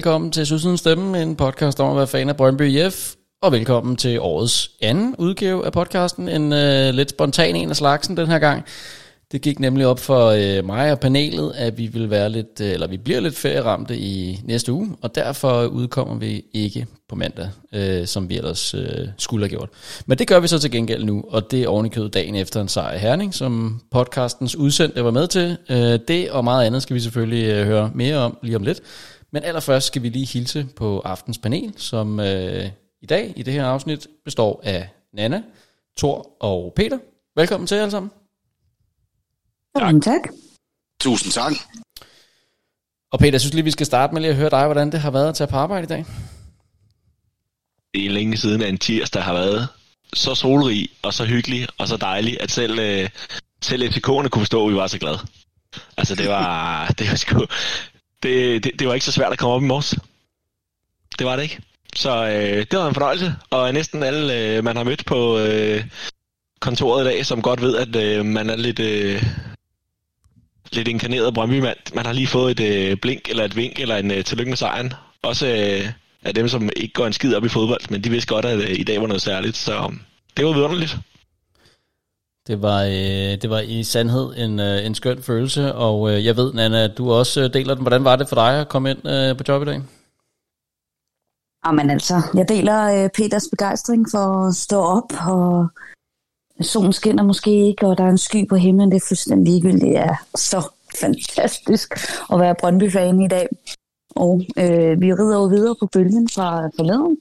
velkommen til Sydsiden Stemme, en podcast om at være fan af Brøndby IF. Og velkommen til årets anden udgave af podcasten, en øh, lidt spontan en af slagsen den her gang. Det gik nemlig op for øh, mig og panelet, at vi vil være lidt, øh, eller vi bliver lidt ferieramte i næste uge, og derfor udkommer vi ikke på mandag, øh, som vi ellers øh, skulle have gjort. Men det gør vi så til gengæld nu, og det er ovenikøbet dagen efter en sejr i Herning, som podcastens udsendte var med til. Øh, det og meget andet skal vi selvfølgelig øh, høre mere om lige om lidt. Men allerførst skal vi lige hilse på aftens panel, som øh, i dag i det her afsnit består af Nana, Thor og Peter. Velkommen til alle sammen. Tak. tak. Tusind tak. Og Peter, jeg synes lige, vi skal starte med lige at høre dig, hvordan det har været at tage på arbejde i dag. Det er længe siden, at en tirsdag har været så solrig og så hyggelig og så dejlig, at selv, øh, selv FCK'erne kunne forstå, at vi var så glade. Altså, det var, det var sgu, det, det, det var ikke så svært at komme op i morges. Det var det ikke. Så øh, det var en fornøjelse, og næsten alle, øh, man har mødt på øh, kontoret i dag, som godt ved, at øh, man er lidt, øh, lidt inkarneret Brøndby-mand. Man har lige fået et øh, blink, eller et vink, eller en øh, tillykke med sejren. Også øh, af dem, som ikke går en skid op i fodbold, men de vidste godt, at øh, i dag var noget særligt, så øh, det var vidunderligt. Det var, øh, det var i sandhed en, øh, en skøn følelse, og øh, jeg ved, Nana, at du også øh, deler den. Hvordan var det for dig at komme ind øh, på job i dag? Jamen altså, jeg deler øh, Peters begejstring for at stå op, og solen skinner måske ikke, og der er en sky på himlen, det er fuldstændig ligegyldigt. Det er så fantastisk at være Brøndby-fan i dag. Og øh, vi rider jo videre på bølgen fra forleden,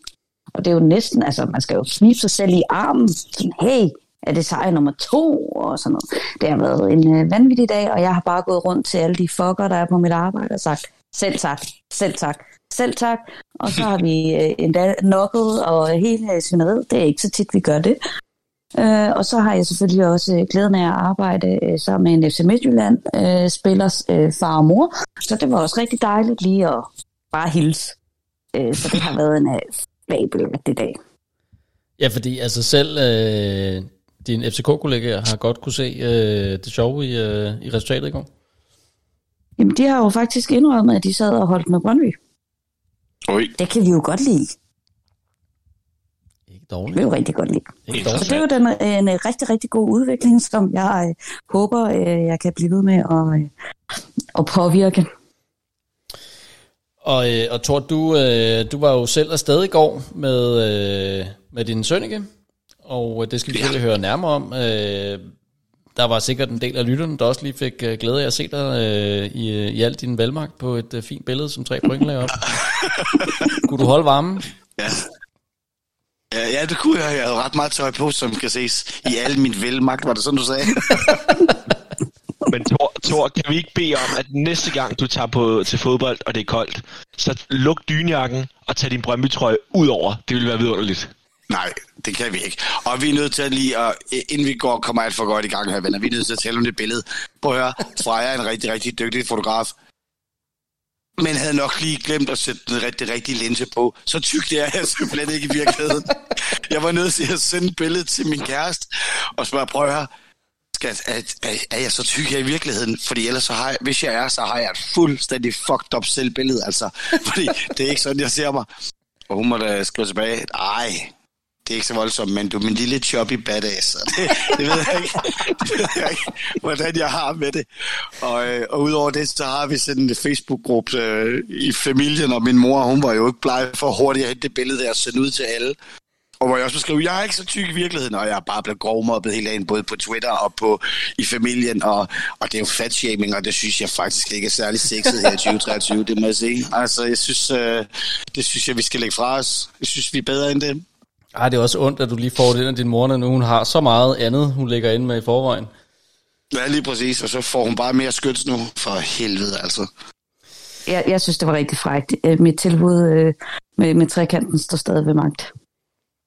og det er jo næsten, altså man skal jo knibe sig selv i armen, sådan, hey, er det sejr nummer to, og sådan noget. Det har været en øh, vanvittig dag, og jeg har bare gået rundt til alle de fucker, der er på mit arbejde, og sagt, selv tak, selv tak, selv tak. Og så har vi øh, endda nokket og hele svineriet. Det er ikke så tit, vi gør det. Øh, og så har jeg selvfølgelig også øh, glæden af at arbejde øh, sammen med en FC Midtjylland øh, spillers øh, far og mor. Så det var også rigtig dejligt lige at bare hilse. Øh, så det har været en øh, fabelagtig dag. Ja, fordi altså selv øh, din FCK-kollegaer har godt kunne se øh, det sjove i, øh, i resultatet i går. Jamen, de har jo faktisk indrømmet, at de sad og holdt med Brøndby. Oj. Det kan vi jo godt lide. Ikke Det dårligt. vil jo rigtig godt lide. Ikke Så dårligt. det er jo den, en, en rigtig, rigtig god udvikling, som jeg øh, håber, øh, jeg kan blive ved med at, øh, at påvirke. Og, øh, og Thor, du, øh, du var jo selv afsted i går med, øh, med din sønneke, og øh, det skal vi Ja. selvfølgelig høre nærmere om. Øh, der var sikkert en del af lytterne, der også lige fik øh, glæde af at se dig øh, i, i alt din velmagt på et øh, fint billede, som tre point lagde op. Kunne du holde varmen? Ja. Ja, ja, det kunne jeg. Jeg havde ret meget tøj på, som kan ses i al min velmagt. Var det sådan, du sagde? Men Thor, Thor, kan vi ikke bede om, at næste gang du tager på, til fodbold, og det er koldt, så luk dynjakken og tag din Brøndby-trøje ud over. Det ville være vidunderligt. Nej, det kan vi ikke. Og vi er nødt til at lige, at, inden vi går kommer alt for godt i gang her, venner, vi er nødt til at tælle om det billede. Prøv at høre, Freja er en rigtig, rigtig dygtig fotograf. Men havde nok lige glemt at sætte den rigtig, rigtig linse på. Så tyk det er jeg simpelthen ikke i virkeligheden. Jeg var nødt til at sende billedet til min kæreste og spørge, prøv at høre, skal, er, er, er jeg så tyk her i virkeligheden? Fordi ellers så har jeg, hvis jeg er, så har jeg et fuldstændig fucked up selvbillede, altså. Fordi det er ikke sådan, jeg ser mig. Og hun må da skrive tilbage, ej, det er ikke så voldsomt, men du er min lille choppy badass. Og det, det, ved jeg ikke, det ved jeg ikke, hvordan jeg har med det. Og, øh, og udover det, så har vi sådan en Facebook-gruppe øh, i familien, og min mor, hun var jo ikke bleg for hurtigt at hente det billede der og sende ud til alle. Og hvor jeg også beskrev, jeg er ikke så tyk i virkeligheden, og jeg er bare blevet grovmobbet hele dagen, både på Twitter og på, i familien, og, og det er jo fatshaming, og det synes jeg faktisk ikke er særlig sexet her i 2023, det må jeg sige. Altså, jeg synes, øh, det synes jeg, vi skal lægge fra os. Jeg synes, vi er bedre end det. Ej, det er også ondt, at du lige får det ind af din mor, når nu hun har så meget andet, hun lægger ind med i forvejen. Ja, lige præcis, og så får hun bare mere skyts nu, for helvede altså. Jeg, jeg synes, det var rigtig frækt. Øh, Mit tilbud øh, med, med trekanten står stadig ved magt.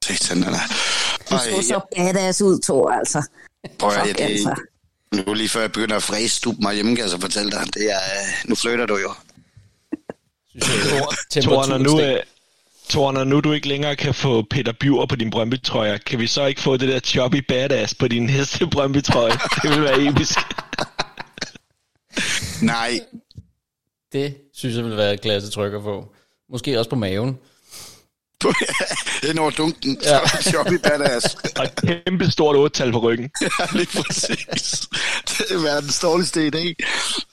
Satan, er. Du så så badass ud, Thor, altså. Prøv at, Fuck, ja, altså. det, nu lige før jeg begynder at fræse stup mig hjemme, kan jeg så fortælle dig. Det er, øh, nu flytter du jo. Synes jeg, Thor, når nu, Thor, når nu du ikke længere kan få Peter Bjur på din Brøndby-trøje, kan vi så ikke få det der choppy badass på din heste Brøndby-trøje? Det vil være episk. Nej, Det synes jeg vil være et klasse tryk at få. Måske også på maven. Hen over dunken. Ja. Choppy badass. Og et kæmpe stort otte-tal på ryggen. ja, lige præcis. Det er verdens dårligste idé.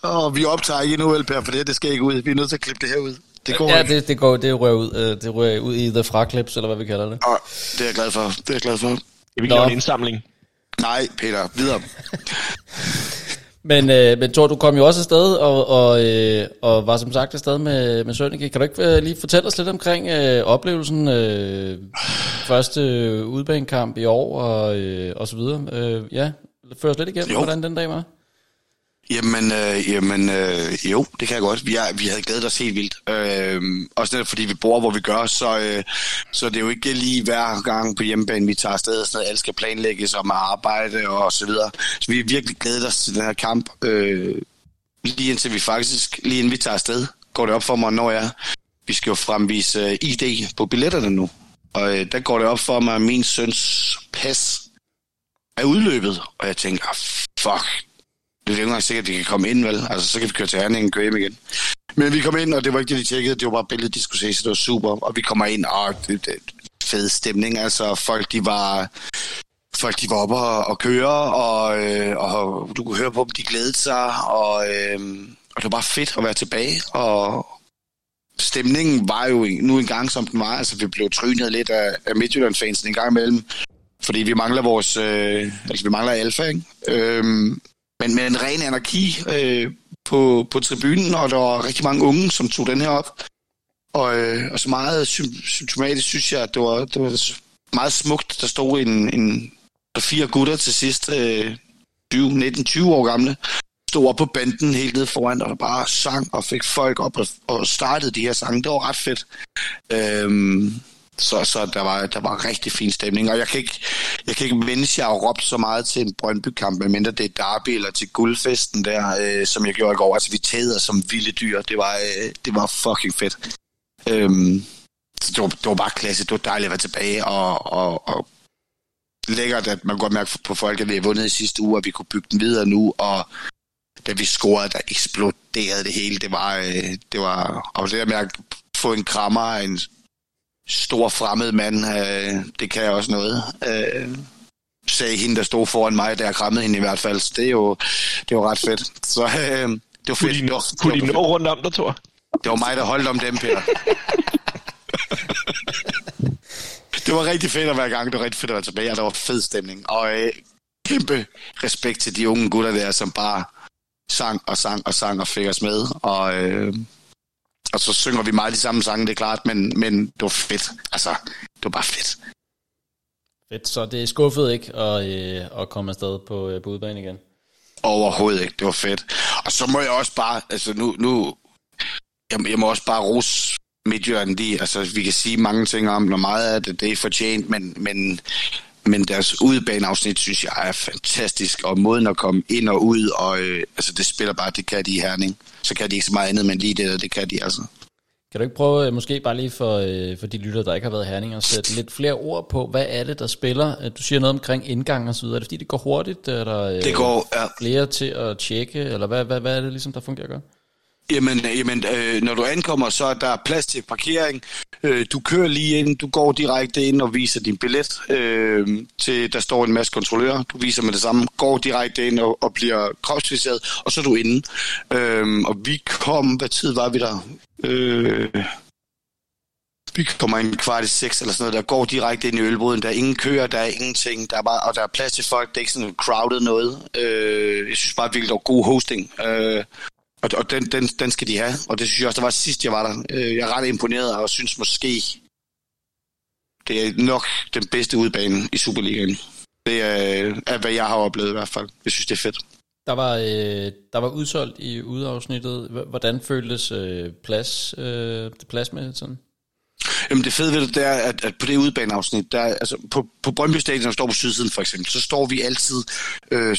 Og vi optager ikke endnu, Per, for det, det skal ikke ud. Vi er nødt til at klippe det her ud. Det går ja, ikke. det, det, går, det rører ud, øh, det rører ud i The Fraklips, eller hvad vi kalder det. Og det er jeg glad for. Det er jeg glad for. Jeg vil lave en indsamling. Nej, Peter, videre. Men, øh, men Thor, du kom jo også afsted, og, og, øh, og var som sagt afsted med, med Sønneke. Kan du ikke øh, lige fortælle os lidt omkring øh, oplevelsen, øh, første øh, udbanekamp i år, og, øh, og så videre? Øh, ja, før os lidt igennem, Jo. hvordan den dag var. Jamen, øh, jamen øh, jo, det kan jeg godt. Vi, er, vi havde glædet os helt vildt. Øh, også netop fordi vi bor, hvor vi gør, så, øh, så det er jo ikke lige hver gang på hjemmebane, vi tager afsted, og sådan noget, alt skal planlægges og med arbejde og så videre. Så vi har virkelig glædet os til den her kamp. Øh, lige indtil vi faktisk, lige inden vi tager afsted, går det op for mig, når jeg, vi skal jo fremvise øh, ID på billetterne nu. Og øh, der går det op for mig, at min søns pas er udløbet. Og jeg tænker, ah, fuck, det er ikke engang sikkert, at de kan komme ind, vel? Altså, så kan vi køre til Herning og køre hjem igen. Men vi kom ind, og det var ikke det, de tjekkede. Det var bare billedet, de skulle se, så det var super. Og vi kommer ind, og det, det fed stemning. Altså, folk, de var... Folk, de var oppe og, og køre, og, øh, og du kunne høre på dem, de glædede sig, og, øh, og det var bare fedt at være tilbage, og stemningen var jo nu engang, som den var. Altså, vi blev trynet lidt af, af Midtjylland-fansen en gang imellem, fordi vi mangler vores, øh, altså vi mangler alfa, ikke? Øhm, men med en ren anarki øh, på, på tribunen, og der var rigtig mange unge, som tog den her op. Og, øh, og så meget symptomatisk synes jeg, at det var, det var meget smukt. Der stod en, en fire gutter til sidst, øh, 20, 19-20 år gamle, stod op på banden helt nede foran, og der bare sang og fik folk op og, og startede de her sange. Det var ret fedt. Øhm, så, så der var, der var rigtig fin stemning, og jeg kan ikke, jeg kan ikke mindes, jeg har råbt så meget til en Brøndby-kamp, medmindre det er Derby eller til guldfesten der, øh, som jeg gjorde i går. Altså, vi tæder som vilde dyr. Det var, øh, det var fucking fedt. Øhm, så det var, det var bare klasse. Det var dejligt at være tilbage, og, og, og lækkert, at man godt mærke på folk, at vi har vundet i sidste uge, og vi kunne bygge den videre nu, og da vi scorede, der eksploderede det hele. Det var, øh, det var og det der mærke, at få en krammer af en stor fremmed mand, øh, det kan også noget. Øh, sagde hende, der stod foran mig, der krammede hende i hvert fald. Så det er jo, det var ret fedt. Så øh, det var Kunne fedt. de, Det nå, var, kunne det de nå rundt om dig, Thor? det var mig, der holdt om dem, Peter. det var rigtig fedt at være i gang. Det var rigtig fedt at være tilbage, og der var fed stemning. Og øh, kæmpe respekt til de unge gutter der, som bare sang og sang og sang og fik os med. Og, øh, og så synger vi meget de samme sange, det er klart, men, men det var fedt. Altså, det var bare fedt. Fedt, så det er skuffet ikke at, øh, at komme afsted på, øh, på udbanen igen. Overhovedet ikke. Det var fedt. Og så må jeg også bare, altså nu, nu jeg, jeg må også bare rose Midtjylland lige. Altså, vi kan sige mange ting om, hvor meget af det, det er fortjent, men, men, men deres udebaneafsnit, synes jeg, er fantastisk. Og måden at komme ind og ud, og øh, altså, det spiller bare, det kan de i Herning. Så kan de ikke så meget andet, men lige det der, det kan de altså. Kan du ikke prøve, øh, måske bare lige for, øh, for de lytter, der ikke har været Herning, at sætte lidt flere ord på, hvad er det, der spiller? Øh, Du siger noget omkring indgang og så videre. Er det fordi, det går hurtigt? Er der Det går, ja, flere til at tjekke? Eller hvad, hvad, hvad er det ligesom, der fungerer godt? Jamen, jamen øh, når du ankommer, så er der plads til parkering. Øh, du kører lige ind, du går direkte ind og viser din billet. Øh, til Der står en masse kontrollører. Du viser med det samme. Går direkte ind og, og bliver kropsviseret, og så er du inde. Øh, og vi kom, hvad tid var vi der? Øh, vi kommer ind kvart i seks eller sådan noget, der går direkte ind i ølboden. Der er ingen køer, der er ingenting, der er bare, og der er plads til folk. Det er ikke sådan crowded noget. Øh, jeg synes bare virkelig, der var god hosting. Øh, og, og den, den, den skal de have, og det synes jeg også, der var sidst, jeg var der. Øh, Jeg er ret imponeret, og synes måske, det er nok den bedste udbane i Superligaen. Det er, er, hvad jeg har oplevet i hvert fald. Jeg synes, det er fedt. Der var, øh, der var udsolgt i udeafsnittet. H- Hvordan føltes øh, plads, øh, plads med sådan? Jamen det fede ved det, det er, at, at på det udbaneafsnit, der, er- altså på, på Brøndby Stadion, der står på sydsiden for eksempel, så står vi altid, øh,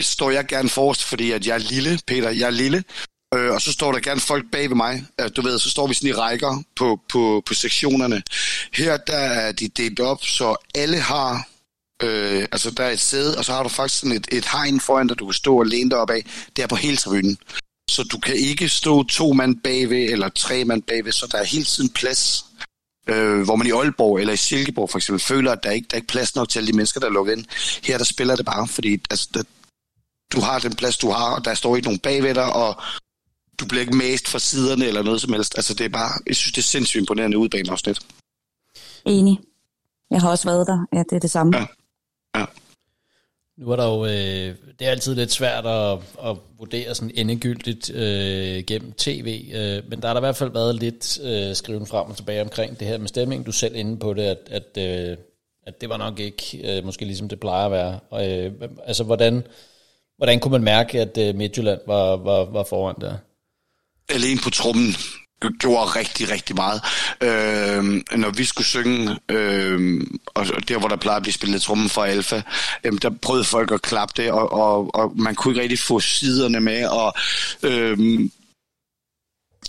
står jeg gerne forrest, fordi at jeg er lille, Peter, jeg er lille, øh, og så står der gerne folk bag ved mig, øh, du ved, så står vi sådan i rækker på, på, på sektionerne. Her, der er de delt op, så alle har, øh, altså der er et sæde, og så har du faktisk sådan et, et hegn foran dig, du kan stå og læne dig op af, det er på hele tribunen. så du kan ikke stå to mand bagved, eller tre mand bagved, så der er hele tiden plads. Øh, hvor man i Aalborg eller i Silkeborg for eksempel føler, at der ikke der er ikke plads nok til alle de mennesker, der er lukket ind. Her der spiller det bare, fordi altså, der, du har den plads, du har, og der står ikke nogen bagved dig, og du bliver ikke mast fra siderne eller noget som helst. Altså det er bare, jeg synes, det er sindssygt imponerende udbaneafsnit. Enig. Jeg har også været der. Ja, det er det samme. Ja. Ja. Nu er der jo, øh, det er altid lidt svært at, at vurdere sådan endegyldigt øh, gennem tv, øh, men der har der i hvert fald været lidt øh, skriven frem og tilbage omkring det her med stemningen. Du er selv inde på det, at, at, øh, at det var nok ikke øh, måske ligesom det plejer at være. Og, øh, altså hvordan, hvordan kunne man mærke, at øh, Midtjylland var, var, var foran der? Alene på trummen gjorde rigtig, rigtig meget. Øh, når vi skulle synge, øh, og der hvor der plejer at blive spillet trummen for Alfa, øh, der prøvede folk at klappe det, og, og, og man kunne ikke rigtig få siderne med, og øh,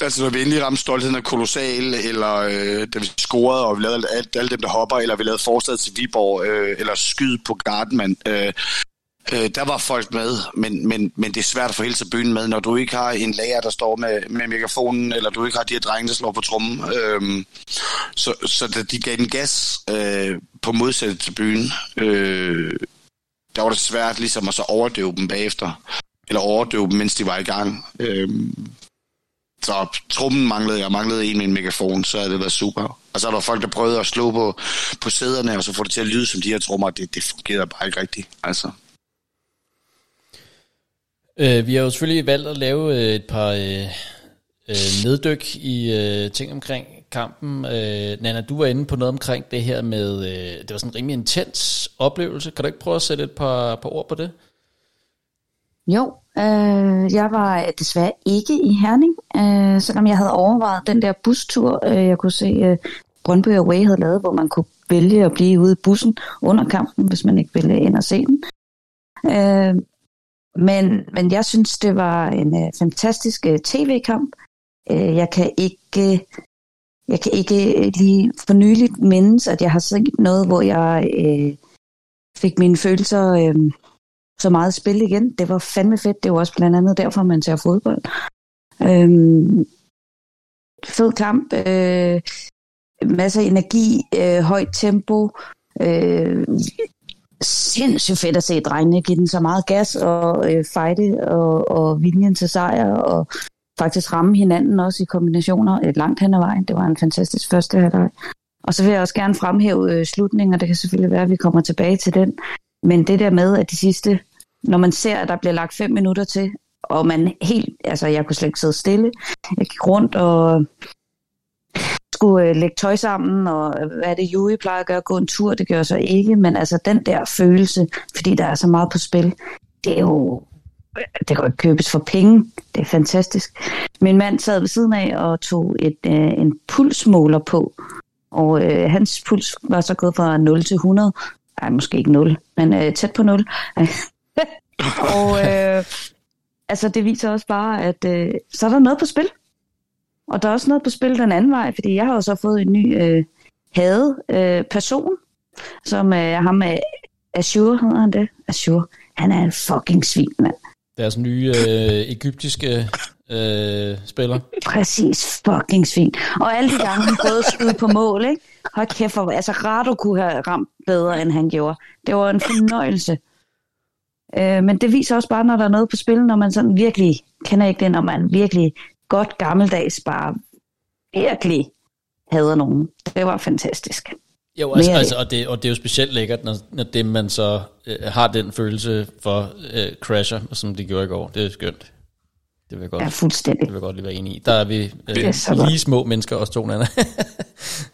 Altså, når vi endelig ramte stoltheden af kolossal, eller øh, da vi scorede, og vi lavede alt, alle dem, der hopper, eller vi lavede forslag til Viborg, øh, eller skyd på Gardman, øh, Øh, der var folk med, men, men, men det er svært at få hele byen med, når du ikke har en lærer, der står med, med mikrofonen, eller du ikke har de her drenge, der slår på trummen. Øh, så, så da de gav den gas øh, på modsatte til byen, øh, der var det svært ligesom at så overdøve dem bagefter, eller overdøve dem, mens de var i gang. Øh, så trummen manglede, jeg manglede en med en megafon, så havde det været super. Og så er der folk, der prøvede at slå på, på sæderne, og så få det til at lyde som de her trommer. Det, det fungerede bare ikke rigtigt. Altså. Øh, vi har jo selvfølgelig valgt at lave øh, et par øh, øh, neddyk i øh, ting omkring kampen. Øh, Nana, du var inde på noget omkring det her med, øh, det var sådan en rimelig intens oplevelse. Kan du ikke prøve at sætte et par, par ord på det? Jo, øh, jeg var desværre ikke i Herning, øh, selvom jeg havde overvejet den der bustur, øh, jeg kunne se øh, Brøndby Away havde lavet, hvor man kunne vælge at blive ude i bussen under kampen, hvis man ikke ville ind og se den. Øh, men, men jeg synes, det var en øh, fantastisk øh, tv-kamp. Øh, jeg kan ikke... Jeg kan ikke øh, lige for nyligt mindes, at jeg har set noget, hvor jeg øh, fik mine følelser øh, så meget spil igen. Det var fandme fedt. Det var også blandt andet derfor, man ser fodbold. Øh, fed kamp. Øh, masser af energi. Øh, højt tempo. Øh, sindssygt fedt at se drengene give den så meget gas og øh, fighte og, og viljen til sejr og faktisk ramme hinanden også i kombinationer et langt hen ad vejen. Det var en fantastisk første halvleg. Og så vil jeg også gerne fremhæve øh, slutningen, og det kan selvfølgelig være, at vi kommer tilbage til den. Men det der med, at de sidste, når man ser, at der bliver lagt fem minutter til, og man helt, altså jeg kunne slet ikke sidde stille. Jeg gik rundt og skulle øh, lægge tøj sammen, og øh, hvad er det, Jui plejer at gøre, gå en tur, det gør jeg så ikke, men altså den der følelse, fordi der er så meget på spil, det er jo, øh, det kan jo ikke købes for penge, det er fantastisk. Min mand sad ved siden af og tog et, øh, en pulsmåler på, og øh, hans puls var så gået fra 0 til 100, nej, måske ikke 0, men øh, tæt på 0. og øh, altså det viser også bare, at øh, så er der noget på spil. Og der er også noget på spil den anden vej, fordi jeg har jo så fået en ny øh, hade øh, person, som øh, ham med Azure, hedder han det? Azure. Han er en fucking svin, mand. Deres nye øh, egyptiske øh, spiller. Præcis, fucking svin. Og alle de gange, han prøvede at skyde på mål, ikke? Hold kæft, for, altså Rado kunne have ramt bedre, end han gjorde. Det var en fornøjelse. Øh, men det viser også bare, når der er noget på spil, når man sådan virkelig, kender ikke det, når man virkelig godt gammeldags bare virkelig hader nogen. Det var fantastisk. Jo, altså, altså og, det, og det er jo specielt lækkert, når, når det man så øh, har den følelse for øh, crasher, som de gjorde i går. Det er skønt. Det vil jeg godt, ja, fuldstændig. Det vil jeg godt lige være enig i. Der er vi øh, er lige små mennesker, også to andre. ja,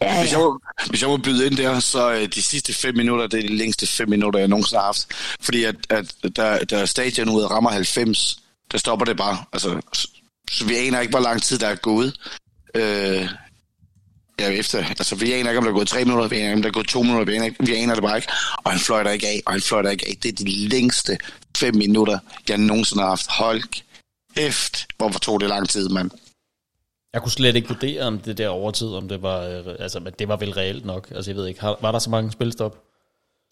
ja. Hvis, jeg må, hvis jeg må byde ind der, så øh, de sidste fem minutter, det er de længste fem minutter, jeg nogensinde har haft. Fordi at, at der, der stadion ud rammer 90, der stopper det bare. Altså, så vi aner ikke, hvor lang tid der er gået. Øh, ja, efter, altså vi aner ikke, om der er gået tre minutter, vi aner ikke, om der er gået to minutter, vi aner, ikke, vi aner det bare ikke. Og han fløjter ikke af, og han fløjter ikke af. Det er de længste fem minutter, jeg nogensinde har haft. Hold kæft, hvorfor tog det lang tid, mand. Jeg kunne slet ikke vurdere, om det der overtid, om det var, øh, altså, men det var vel reelt nok. Altså, jeg ved ikke, var der så mange spilstop?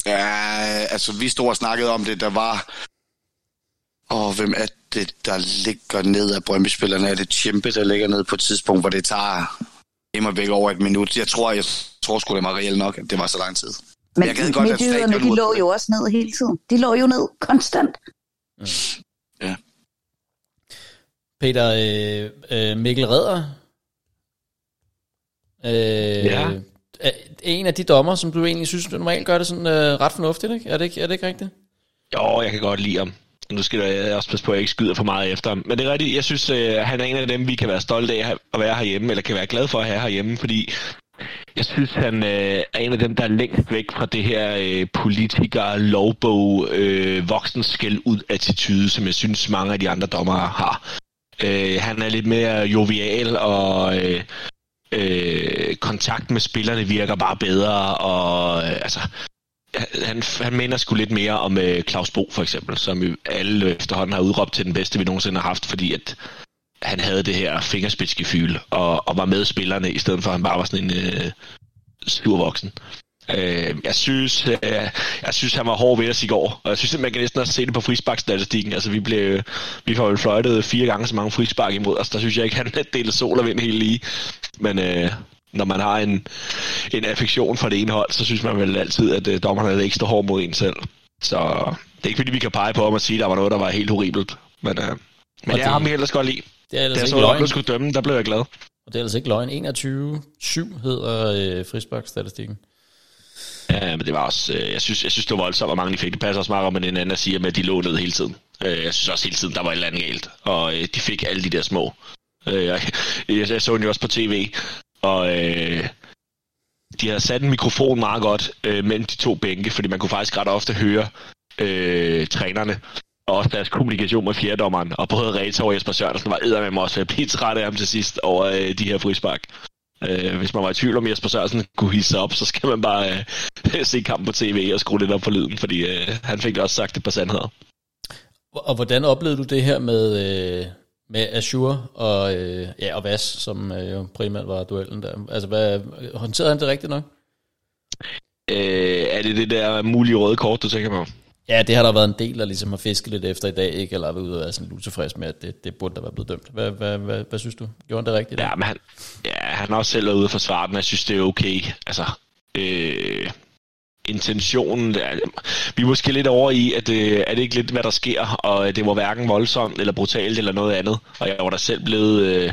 Ja, altså, vi stod og snakkede om det, der var, og hvem er det, der ligger ned af Brøndby-spillerne? Er det Tjempe, der ligger ned på et tidspunkt, hvor det tager immer væk over et minut? Jeg tror, jeg tror sgu, det var reelt nok, at det var så lang tid. Men jeg gad godt, at stadion de lå jo også ned hele tiden. De lå jo ned konstant. Peter, øh, øh, Mikkel Redder, øh, Ja. er en af de dommer, som du egentlig synes, du normalt gør det sådan øh, ret fornuftigt, ikke? Er det ikke, er det ikke rigtigt? Jo, jeg kan godt lide ham. Nu skal jeg også passe på, at jeg ikke skyder for meget efter ham. Men det er rigtigt, jeg synes, øh, han er en af dem, vi kan være stolte af at være herhjemme, eller kan være glad for at have herhjemme, fordi jeg synes, han øh, er en af dem, der er længst væk fra det her øh, politiker, lovbog, øh, voksenskæld ud attitude, som jeg synes, mange af de andre dommere har. Øh, han er lidt mere jovial, og øh, øh, kontakt med spillerne virker bare bedre, og øh, altså, han, han mener sgu lidt mere om øh, Claus Bo for eksempel, som jo alle øh, efterhånden har udråbt til den bedste, vi nogensinde har haft, fordi at han havde det her fingerspidsgefyl og, og var med spillerne, i stedet for at han bare var sådan en øh, sur voksen. Øh, jeg synes, øh, jeg synes, han var hård ved os i går, og jeg synes, at man kan næsten også se det på frisparkstatistikken. Altså, vi blev, vi får vel fløjtet fire gange så mange frispark imod os. Der synes jeg ikke, han delte sol og vind helt lige. Men øh, når man har en, en affektion for det ene hold, så synes man vel altid, at øh, dommerne er ekstra hård mod en selv. Så det er ikke fordi, vi kan pege på om at sige, at der var noget, der var helt horribelt. Men, øh, men Og jeg det- har ham ellers godt lide. Det er Da ellers jeg ikke så, at løgn. du skulle dømme, der blev jeg glad. Og det er altså ikke løgn. 21-7 hedder øh, frisparkstatistikken. Ja, men det var også, øh, jeg synes, jeg synes, det var voldsomt, hvor mange de fik. Det passer også meget om, men en anden siger, med, at de lå ned hele tiden. Øh, jeg synes også hele tiden, der var et eller andet galt. Og øh, de fik alle de der små. Øh, jeg, jeg, jeg så den jo også på tv, og øh, de havde sat en mikrofon meget godt øh, mellem de to bænke, fordi man kunne faktisk ret ofte høre øh, trænerne og også deres kommunikation med fjerdommeren. Og både Reta og Jesper Sørensen var eddermame også ved at blive træt af ham til sidst over øh, de her frispark. Øh, hvis man var i tvivl om Jesper Sørensen kunne hisse sig op, så skal man bare øh, se kampen på tv og skrue lidt op for lyden, fordi øh, han fik også sagt et par sandheder. Og hvordan oplevede du det her med, øh, med Azure og, øh, ja, og Vas, som øh, jo primært var duellen der? Altså, hvad, håndterede han det rigtigt nok? Øh, er det det der mulige røde kort, du tænker på? Ja, det har der været en del, der ligesom har fisket lidt efter i dag, ikke? Eller har været ude og være sådan utilfreds med, at det, det burde der være blevet dømt. Hvad, hvad, hvad, hvad synes du? Gjorde han det rigtigt? Ja, men han, ja, han har også selv været ude for svare den, jeg synes, det er okay. Altså, øh, intentionen, vi er måske lidt over i, at øh, er det ikke lidt, hvad der sker, og det var hverken voldsomt eller brutalt eller noget andet. Og jeg var da selv blevet øh,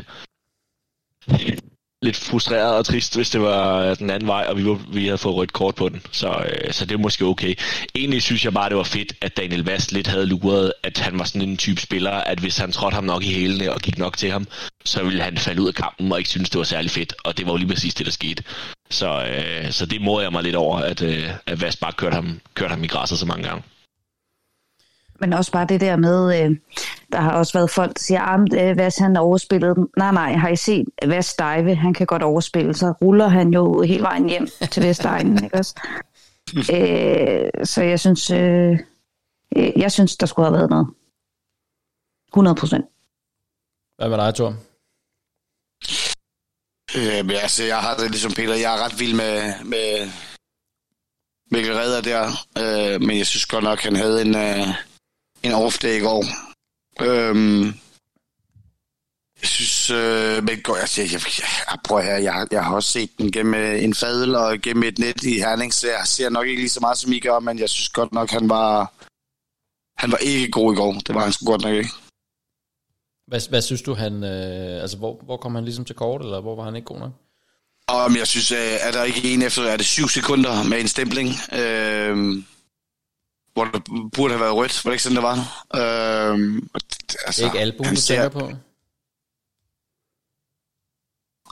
lidt frustreret og trist, hvis det var den anden vej, og vi, var, vi havde fået rødt kort på den. Så, øh, så det er måske okay. Egentlig synes jeg bare, det var fedt, at Daniel Vast lidt havde luret, at han var sådan en type spiller, at hvis han trådte ham nok i hælene og gik nok til ham, så ville han falde ud af kampen og ikke synes, det var særlig fedt. Og det var jo lige præcis det, der skete. Så, øh, så det må jeg mig lidt over, at, øh, at Vast bare kørte ham, kørte ham i græsset så mange gange. Men også bare det der med, øh, der har også været folk, der siger, at Vas han overspillede dem. Nej, nej, har I set Vas dive? Han kan godt overspille, så ruller han jo hele vejen hjem til Vestegnen, ikke også? øh, så jeg synes, øh, øh, jeg synes, der skulle have været noget. 100 procent. Hvad med dig, Thor? Øh, men altså, jeg har det ligesom Peter. Jeg er ret vild med, med Mikkel Redder der. Øh, men jeg synes godt nok, han havde en, øh, en off-day i går. Øh, jeg synes, øh, men går, altså, jeg, jeg, jeg, ah, prøv her, jeg, har- jeg har også set den gennem øh, en fadel og gennem et net i Herning, så jeg ser nok ikke lige så meget, som I gør, men jeg synes godt nok, han var, han var ikke god i går. Det var han sgu godt nok ikke. Hvad, hvad synes du, han... Øh, altså, hvor, hvor kom han ligesom til kort, eller hvor var han ikke god nok? Om jeg synes, øh, er der ikke en efter, er det syv sekunder med en stempling, øh, hvor der burde have været rødt, var det ikke sådan, det var? Øh, og det- Det altså, er ikke albuen, du ser- tænker på?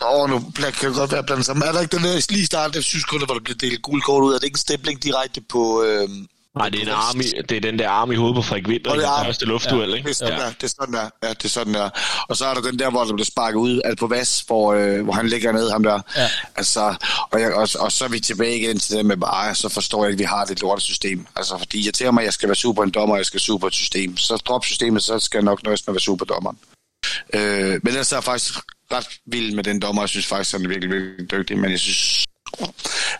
Åh, oh, nu kan det godt være blandt sammen. Er der ikke den der lige starten af syv sekunder, hvor der bliver delt gul kort ud? Er det ikke en stempling direkte på... Øh, Nej, det er, en arm i, det er den der arm i hovedet på Frederik Winter, det er første luftduel, ikke? Det er sådan ja. der, det er sådan der. Ja, det er sådan der. Og så er der den der, hvor der bliver sparket ud, altså på Vas, hvor, øh, hvor han ligger ned, ham der. Ja. Altså, og, jeg, og, og, så er vi tilbage igen til det med bare, så forstår jeg ikke, at vi har det lortesystem. Altså, fordi jeg tænker mig, at jeg skal være super en dommer, og jeg skal super et system. Så drop systemet, så skal jeg nok nøjes med at være super dommeren. Øh, men ellers er jeg faktisk ret vild med den dommer. Jeg synes faktisk, han er virkelig, virkelig dygtig, men jeg synes,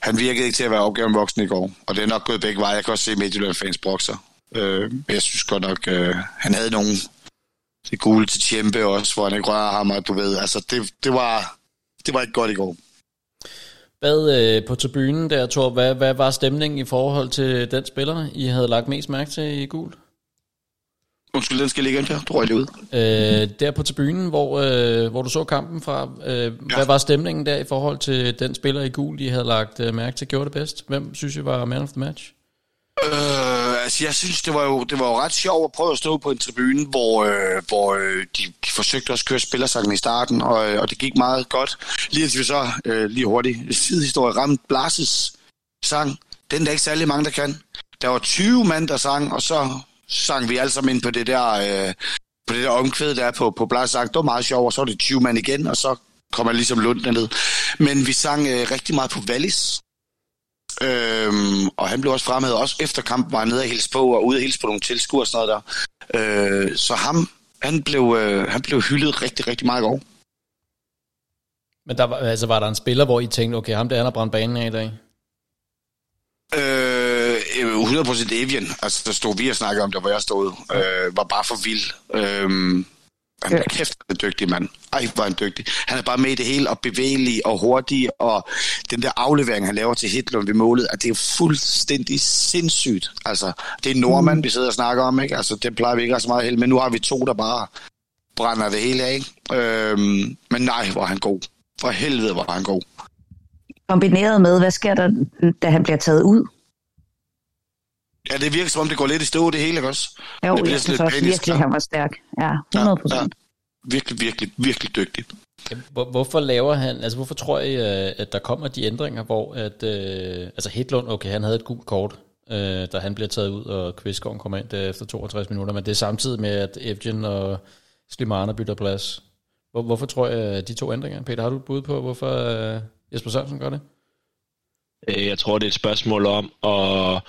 han virkede ikke til at være opgaven voksen i går. Og det er nok gået begge veje. Jeg kan også se Midtjylland fans brokser. Øh, jeg synes godt nok, øh, han havde nogle, det gule til Tjempe også, hvor han ikke rører ham, og du ved, altså det, det, var, det var ikke godt i går. Hvad øh, på tribunen der, Thor, hvad, hvad var stemningen i forhold til den spiller, I havde lagt mest mærke til i gul? Undskyld, den skal ligge ind her. Du røg lige ud. Øh, der på tribunen, hvor, øh, hvor du så kampen fra, øh, ja. hvad var stemningen der i forhold til den spiller i gul, de havde lagt øh, mærke til, gjorde det bedst? Hvem synes I var man of the match? Øh, altså, jeg synes, det var, jo, det var jo ret sjovt at prøve at stå på en tribune, hvor, øh, hvor øh, de, de forsøgte også at køre spillersangen i starten, og, øh, og det gik meget godt. Lige at vi så, øh, lige hurtigt, sidehistorie, ramte Blases sang. Den der ikke særlig mange, der kan. Der var 20 mand, der sang, og så sang vi alle sammen ind på det der, øh, på det der omkvæd, der på, på Blases sang. Det var meget sjovt, og så var det 20 mand igen, og så kom jeg ligesom lundt ned. Men vi sang øh, rigtig meget på Wallis, Øhm, og han blev også fremhævet, også efter kampen var han nede og hilse på, og ude og hilse på nogle tilskuere og sådan noget der. Øh, så ham, han blev, øh, han blev hyldet rigtig, rigtig meget i går. Men der var, altså, var der en spiller, hvor I tænkte, okay, ham der han har brændt banen af i dag? Øh, 100% Avian. Altså, der stod vi og snakkede om det, hvor jeg stod. Øh, var bare for vild. Øh, han er kæft, en dygtig mand. Ej, hvor han dygtig. Han er bare med i det hele, og bevægelig og hurtig, og den der aflevering, han laver til Hitlund ved målet, at det er fuldstændig sindssygt. Altså, det er nordmand, mm. vi sidder og snakker om, ikke? Altså, det plejer vi ikke så meget held, men nu har vi to, der bare brænder det hele af, øhm, men nej, hvor han god. For helvede, hvor han god. Kombineret med, hvad sker der, da han bliver taget ud? Ja, det virker som om, det går lidt i stå, det hele, ikke også? Jo, det jeg synes også virkelig, han var stærk. Ja, 100 procent. Ja, ja. Virkelig, virkelig, virkelig dygtig. Hvorfor laver han, altså hvorfor tror I, øh, at der kommer de ændringer, hvor at, øh, altså Hitlund, okay, han havde et gult kort, øh, da han bliver taget ud, og Kvistgaard kommer ind efter 62 minutter, men det er samtidig med, at Evgen og Slimana bytter plads. Hvor, hvorfor tror jeg, de to ændringer? Peter, har du et bud på, hvorfor øh, Jesper Sørensen gør det? Øh, jeg tror, det er et spørgsmål om at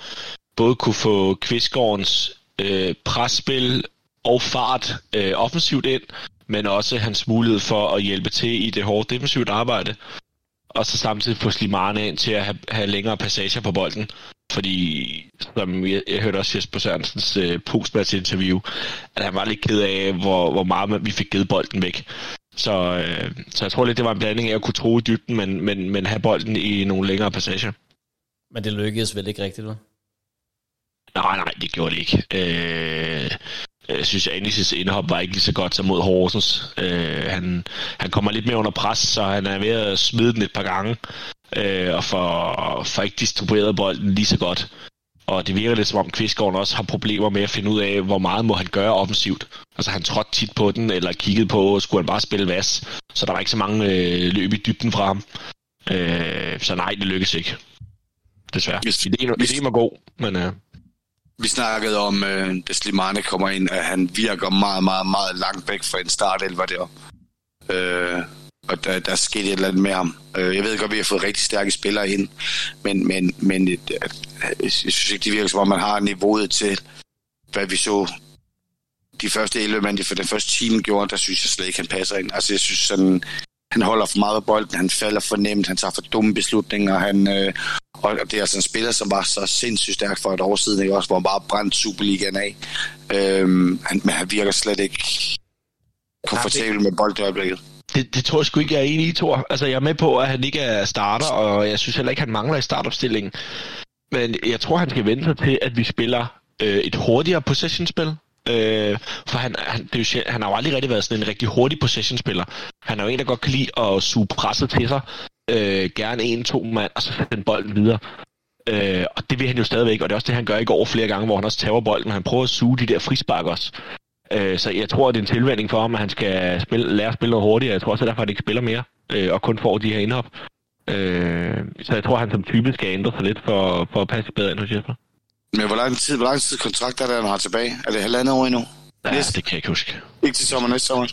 både kunne få Kvistgårdens øh, presspil og fart øh, offensivt ind, men også hans mulighed for at hjælpe til i det hårde defensivt arbejde. Og så samtidig få Slimane ind til at have, have længere passager på bolden. Fordi, som jeg, jeg hørte også Jesper Sørensens øh, postmatch-interview, at han var lidt ked af, hvor, hvor meget vi fik givet bolden væk. Så, øh, så jeg tror lidt, det var en blanding af at kunne tro i dybden, men, men, men have bolden i nogle længere passager. Men det lykkedes vel ikke rigtigt, hva'? Nej, nej, det gjorde det ikke. Øh, jeg synes, at Anisis indhop var ikke lige så godt som mod Horsens. Øh, han, han kommer lidt mere under pres, så han er ved at smide den et par gange, øh, og får, får ikke distribueret bolden lige så godt. Og det virker lidt som om Kvistgaard også har problemer med at finde ud af, hvor meget må han gøre offensivt. Altså han trådte tit på den, eller kiggede på, skulle han bare spille vas. Så der var ikke så mange øh, løb i dybden fra ham. Øh, så nej, det lykkedes ikke. Desværre. Hvis, ideen, hvis, ideen var god, men... Øh, vi snakkede om, øh, da Slimane kommer ind, at han virker meget, meget, meget langt væk fra en startelver der. Øh, og der, der skete et eller andet med ham. Øh, jeg ved godt, at vi har fået rigtig stærke spillere ind, men, men, men øh, jeg synes ikke, det virker som om, man har niveauet til, hvad vi så de første 11 mand for den første time gjorde, der synes jeg slet ikke, han passer ind. Altså, jeg synes sådan, han holder for meget af bolden, han falder for nemt, han tager for dumme beslutninger, han, øh, og det er altså en spiller, som var så sindssygt stærk for et år siden, ikke? Også, hvor han bare brændte Superligaen af. Øhm, han, men han virker slet ikke komfortabel med bolden i øjeblikket. Det, det tror jeg sgu ikke, jeg er enig i, Thor. Altså, jeg er med på, at han ikke er starter, og jeg synes heller ikke, han mangler i startopstillingen. Men jeg tror, han skal vente sig til, at vi spiller øh, et hurtigere possession-spil. Øh, for han, han, det er jo, han har jo aldrig rigtig været sådan en rigtig hurtig possession-spiller. Han er jo en, der godt kan lide at suge presset til sig. Øh, gerne en-to mand, og så den bolden videre. Øh, og det vil han jo stadigvæk, og det er også det, han gør i går flere gange, hvor han også tager bolden, han prøver at suge de der frispark også. Øh, så jeg tror, at det er en tilvænding for ham, at han skal spille, lære at spille noget hurtigere. Jeg tror også, at derfor, at han ikke spiller mere, øh, og kun får de her indhop. Øh, så jeg tror, at han som type skal ændre sig lidt for, for at passe bedre ind hos Jesper. Men hvor lang tid, hvor lang tid kontrakt er der, han har tilbage? Er det halvandet år endnu? Ja, næste? det kan jeg ikke huske. Ikke til sommer, næste sommer.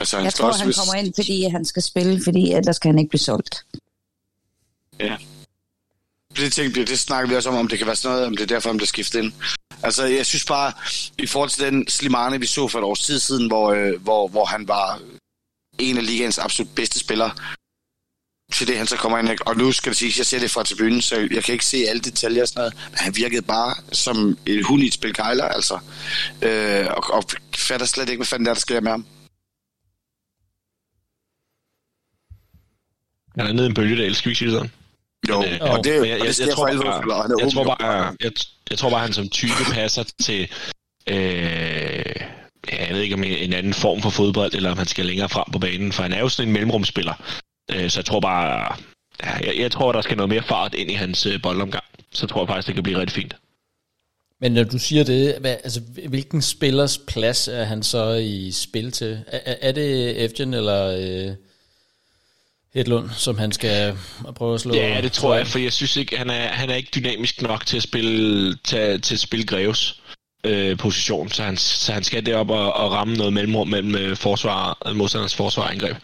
Altså, han jeg tror, han hvis... kommer ind, fordi han skal spille, fordi ellers kan han ikke blive solgt. Ja. Det, tænkte, det snakker vi også om, om det kan være sådan noget, om det er derfor, han bliver skiftet ind. Altså, jeg synes bare, i forhold til den Slimane, vi så for et års tid siden, hvor, øh, hvor, hvor han var en af ligaens absolut bedste spillere, til det, han så kommer ind. Og nu skal det sige, jeg ser det fra tribunen, så jeg kan ikke se alle detaljer og sådan noget. Men han virkede bare som et hund i et spil kejler, altså. Øh, og, og fatter slet ikke, hvad fanden der, er, der sker med ham. Han er nede i en bølgedal, skal vi ikke sige sådan? Jo, Men, øh, og det, men jeg, og jeg, det sker jeg, for alle bare, fodboldspillere, og han er jeg, tror bare, jeg, jeg tror bare, han som type passer til, øh, jeg ved ikke om en, en anden form for fodbold, eller om han skal længere frem på banen, for han er jo sådan en mellemrumspiller. Øh, så jeg tror bare, jeg, jeg tror, der skal noget mere fart ind i hans øh, boldomgang. Så tror jeg faktisk, det kan blive rigtig fint. Men når du siger det, hvad, altså, hvilken spillers plads er han så i spil til? Er, er- det Evgen eller øh, Hedlund, som han skal prøve at slå? Ja, det tror jeg, for jeg synes ikke, han er, han er ikke dynamisk nok til at spille, til, til at spille Greves øh, position, så han, så han skal derop og, og ramme noget mellemrum mellem øh, forsvar, modstanders forsvar og angreb.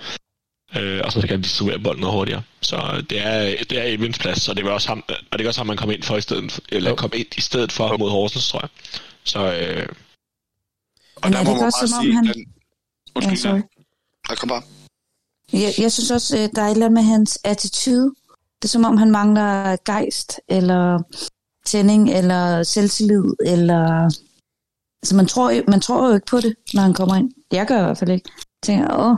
Øh, og så skal han distribuere bolden noget hurtigere. Så det er, det er Evans plads, og det var også ham, og det er også ham, man kom ind for i stedet, eller Jo. kom ind i stedet for mod Horsens, tror jeg. Så øh, Og Men der er må det man bare som om sige, han- den... Undskyld, Ja, sorry. ja, kom bare. Jeg, jeg synes også, øh, der er et eller andet med hans attitude. Det er som om, han mangler gejst, eller tænding, eller selvtillid, eller... Altså, man tror, jo- man tror jo ikke på det, når han kommer ind. Jeg gør i hvert fald ikke. Jeg tænker, åh,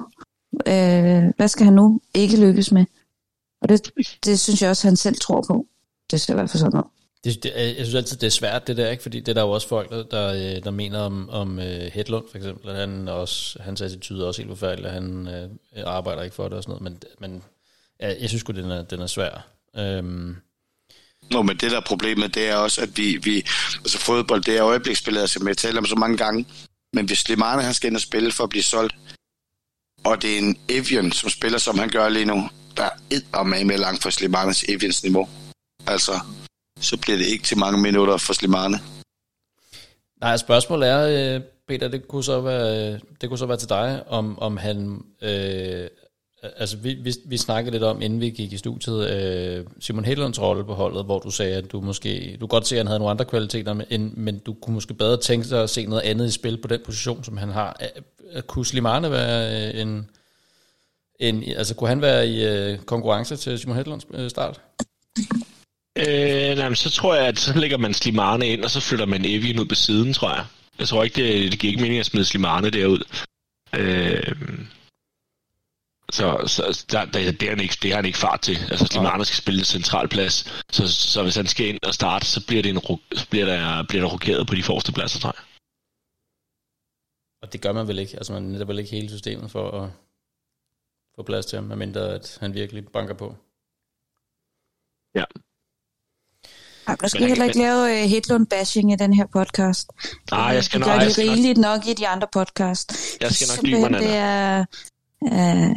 øh, hvad skal han nu ikke lykkes med? Og det, det synes jeg også, han selv tror på. Det ser i hvert fald sådan ud. Det, det, jeg synes altid, det er svært, det der, ikke? Fordi det er der jo også folk, der, der, øh, der mener om, om uh, Hedlund, for eksempel, at han også, hans attitude er også helt forfærdelig, at han uh, arbejder ikke for det og sådan noget, men, men ja, jeg synes sgu, den er, den er svær. Um, Nå, men det der er problemet, det er også, at vi, vi altså fodbold, det er øjebliksspillet, altså har talt om så mange gange, men hvis Slimane, han skal ind og spille for at blive solgt, og det er en Evian, som spiller, som han gør lige nu, der er med med langt fra Slimanes Evians niveau. Altså, så bliver det ikke til mange minutter for Slimane. nej, spørgsmålet er, øh, Peter, det kunne så være, øh, det kunne så være til dig, om, om han... Øh, altså, vi, vi, vi snakkede lidt om, inden vi gik i studiet, øh, Simon Hedlunds rolle på holdet, hvor du sagde, at du måske... Du godt se, at han havde nogle andre kvaliteter, men, men du kunne måske bedre tænke dig at se noget andet i spil på den position, som han har. Kunne Slimane være øh, en... En, altså, kunne han være i øh, konkurrence til Simon Hedlunds øh, start? Øh, nej, men så tror jeg, at så lægger man Slimane ind, og så flytter man Evian ud på siden, tror jeg. Jeg tror ikke, det, det giver ikke mening at smide Slimane derud. Øh, så så der, der, det, er han ikke, det har han ikke fart til. Altså, Slimane skal spille en central plads, så, så hvis han skal ind og starte, så bliver, det en, bliver, der, bliver der rokeret på de forreste pladser, tror jeg. Og det gør man vel ikke. Altså, man netop vel ikke hele systemet for at få plads til ham, medmindre at han virkelig banker på. Ej, der skal Men- heller ikke lave uh, Hedlund-bashing i den her podcast. Nej, jeg skal de nok- gør jeg det skal nok- rigeligt nok i de andre podcast. Jeg skal nok give mig det er uh,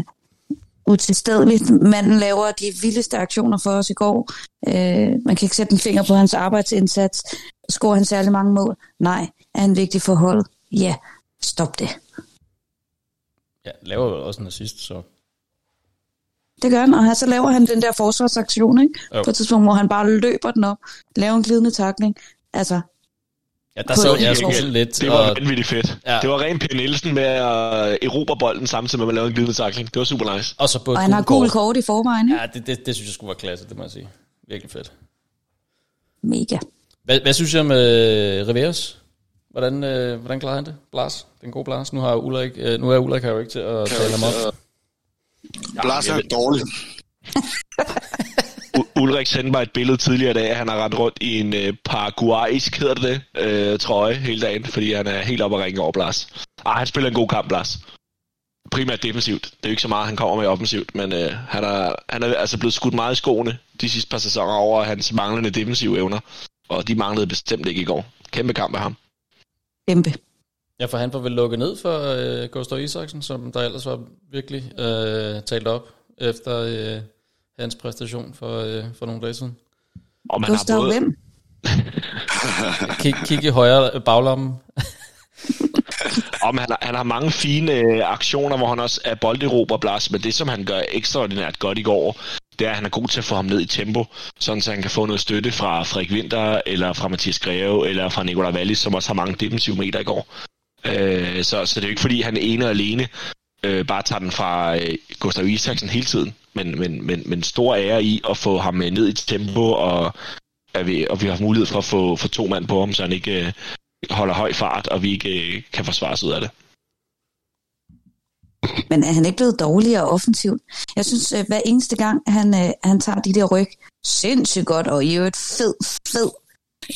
utilstedeligt. Manden laver de vildeste aktioner for os i går. Uh, man kan ikke sætte en finger på hans arbejdsindsats. Scorer han særlig mange mål? Nej. Er han vigtig for holdet? Ja. Stop det. Ja, laver vel også en assist, så... Det gør han, og så laver han den der forsvarsaktion, ikke? Jo. På et tidspunkt, hvor han bare løber den op, laver en glidende takling. Altså, Ja, der et jeg sgu sådan lidt, Det var og vanvittigt fedt. Ja. Det var ren Per Nielsen med at erobre bolden samtidig med at man lavede en glidende takling. Det var super nice. Og så på og han har gul kort. kort i forvejen, ikke? Ja, det, det, det synes jeg skulle være klasse, det må jeg sige. Virkelig fedt. Mega. Hvad, hvad synes jeg om øh, Riveros? Hvordan, øh, hvordan klarede han det? Blas, den gode Blas. Nu, har Ulrik, øh, nu er Ulrik her jo ikke til at tale ham op. Blas er dårlig. Ulrik sendte mig et billede tidligere i dag, at han har rendt rundt i en øh, paraguaysk, hedder det det, øh, trøje hele dagen, fordi han er helt oppe at ringe over Blas. Ej, han spiller en god kamp, Blas. Primært defensivt. Det er jo ikke så meget, han kommer med offensivt, men øh, han, er, han er altså blevet skudt meget i skoene de sidste par sæsoner over hans manglende defensive evner. Og de manglede bestemt ikke i går. Kæmpe kamp af ham. Kæmpe. Ja, for han får vel lukket ned for øh, Gustav Isaksen, som der ellers var virkelig øh, talt op efter øh, hans præstation for, øh, for nogle dage siden. Og man har Gustav, både, hvem? Kig, kig i højre baglommen. Om han, har, han har mange fine øh, aktioner, hvor han også er bolderober Blas, men det, som han gør ekstraordinært godt i går, det er, at han er god til at få ham ned i tempo, sådan så han kan få noget støtte fra Frederik Winter, eller fra Mathias Greve, eller fra Nicolai Wallis, som også har mange defensive meter i går. Øh, så, så det er jo ikke fordi, han ene og alene øh, bare tager den fra øh, Gustav Isaksen hele tiden, men, men, men, men stor ære i at få ham øh, ned i tempo, og, at vi, og vi har mulighed for at få, få to mand på ham, så han ikke... Øh, holder høj fart, og vi ikke øh, kan forsvare os ud af det. Men er han ikke blevet dårligere offensivt? Jeg synes, øh, hver eneste gang, han, øh, han tager de der ryg sindssygt godt, og i øvrigt fed, fed,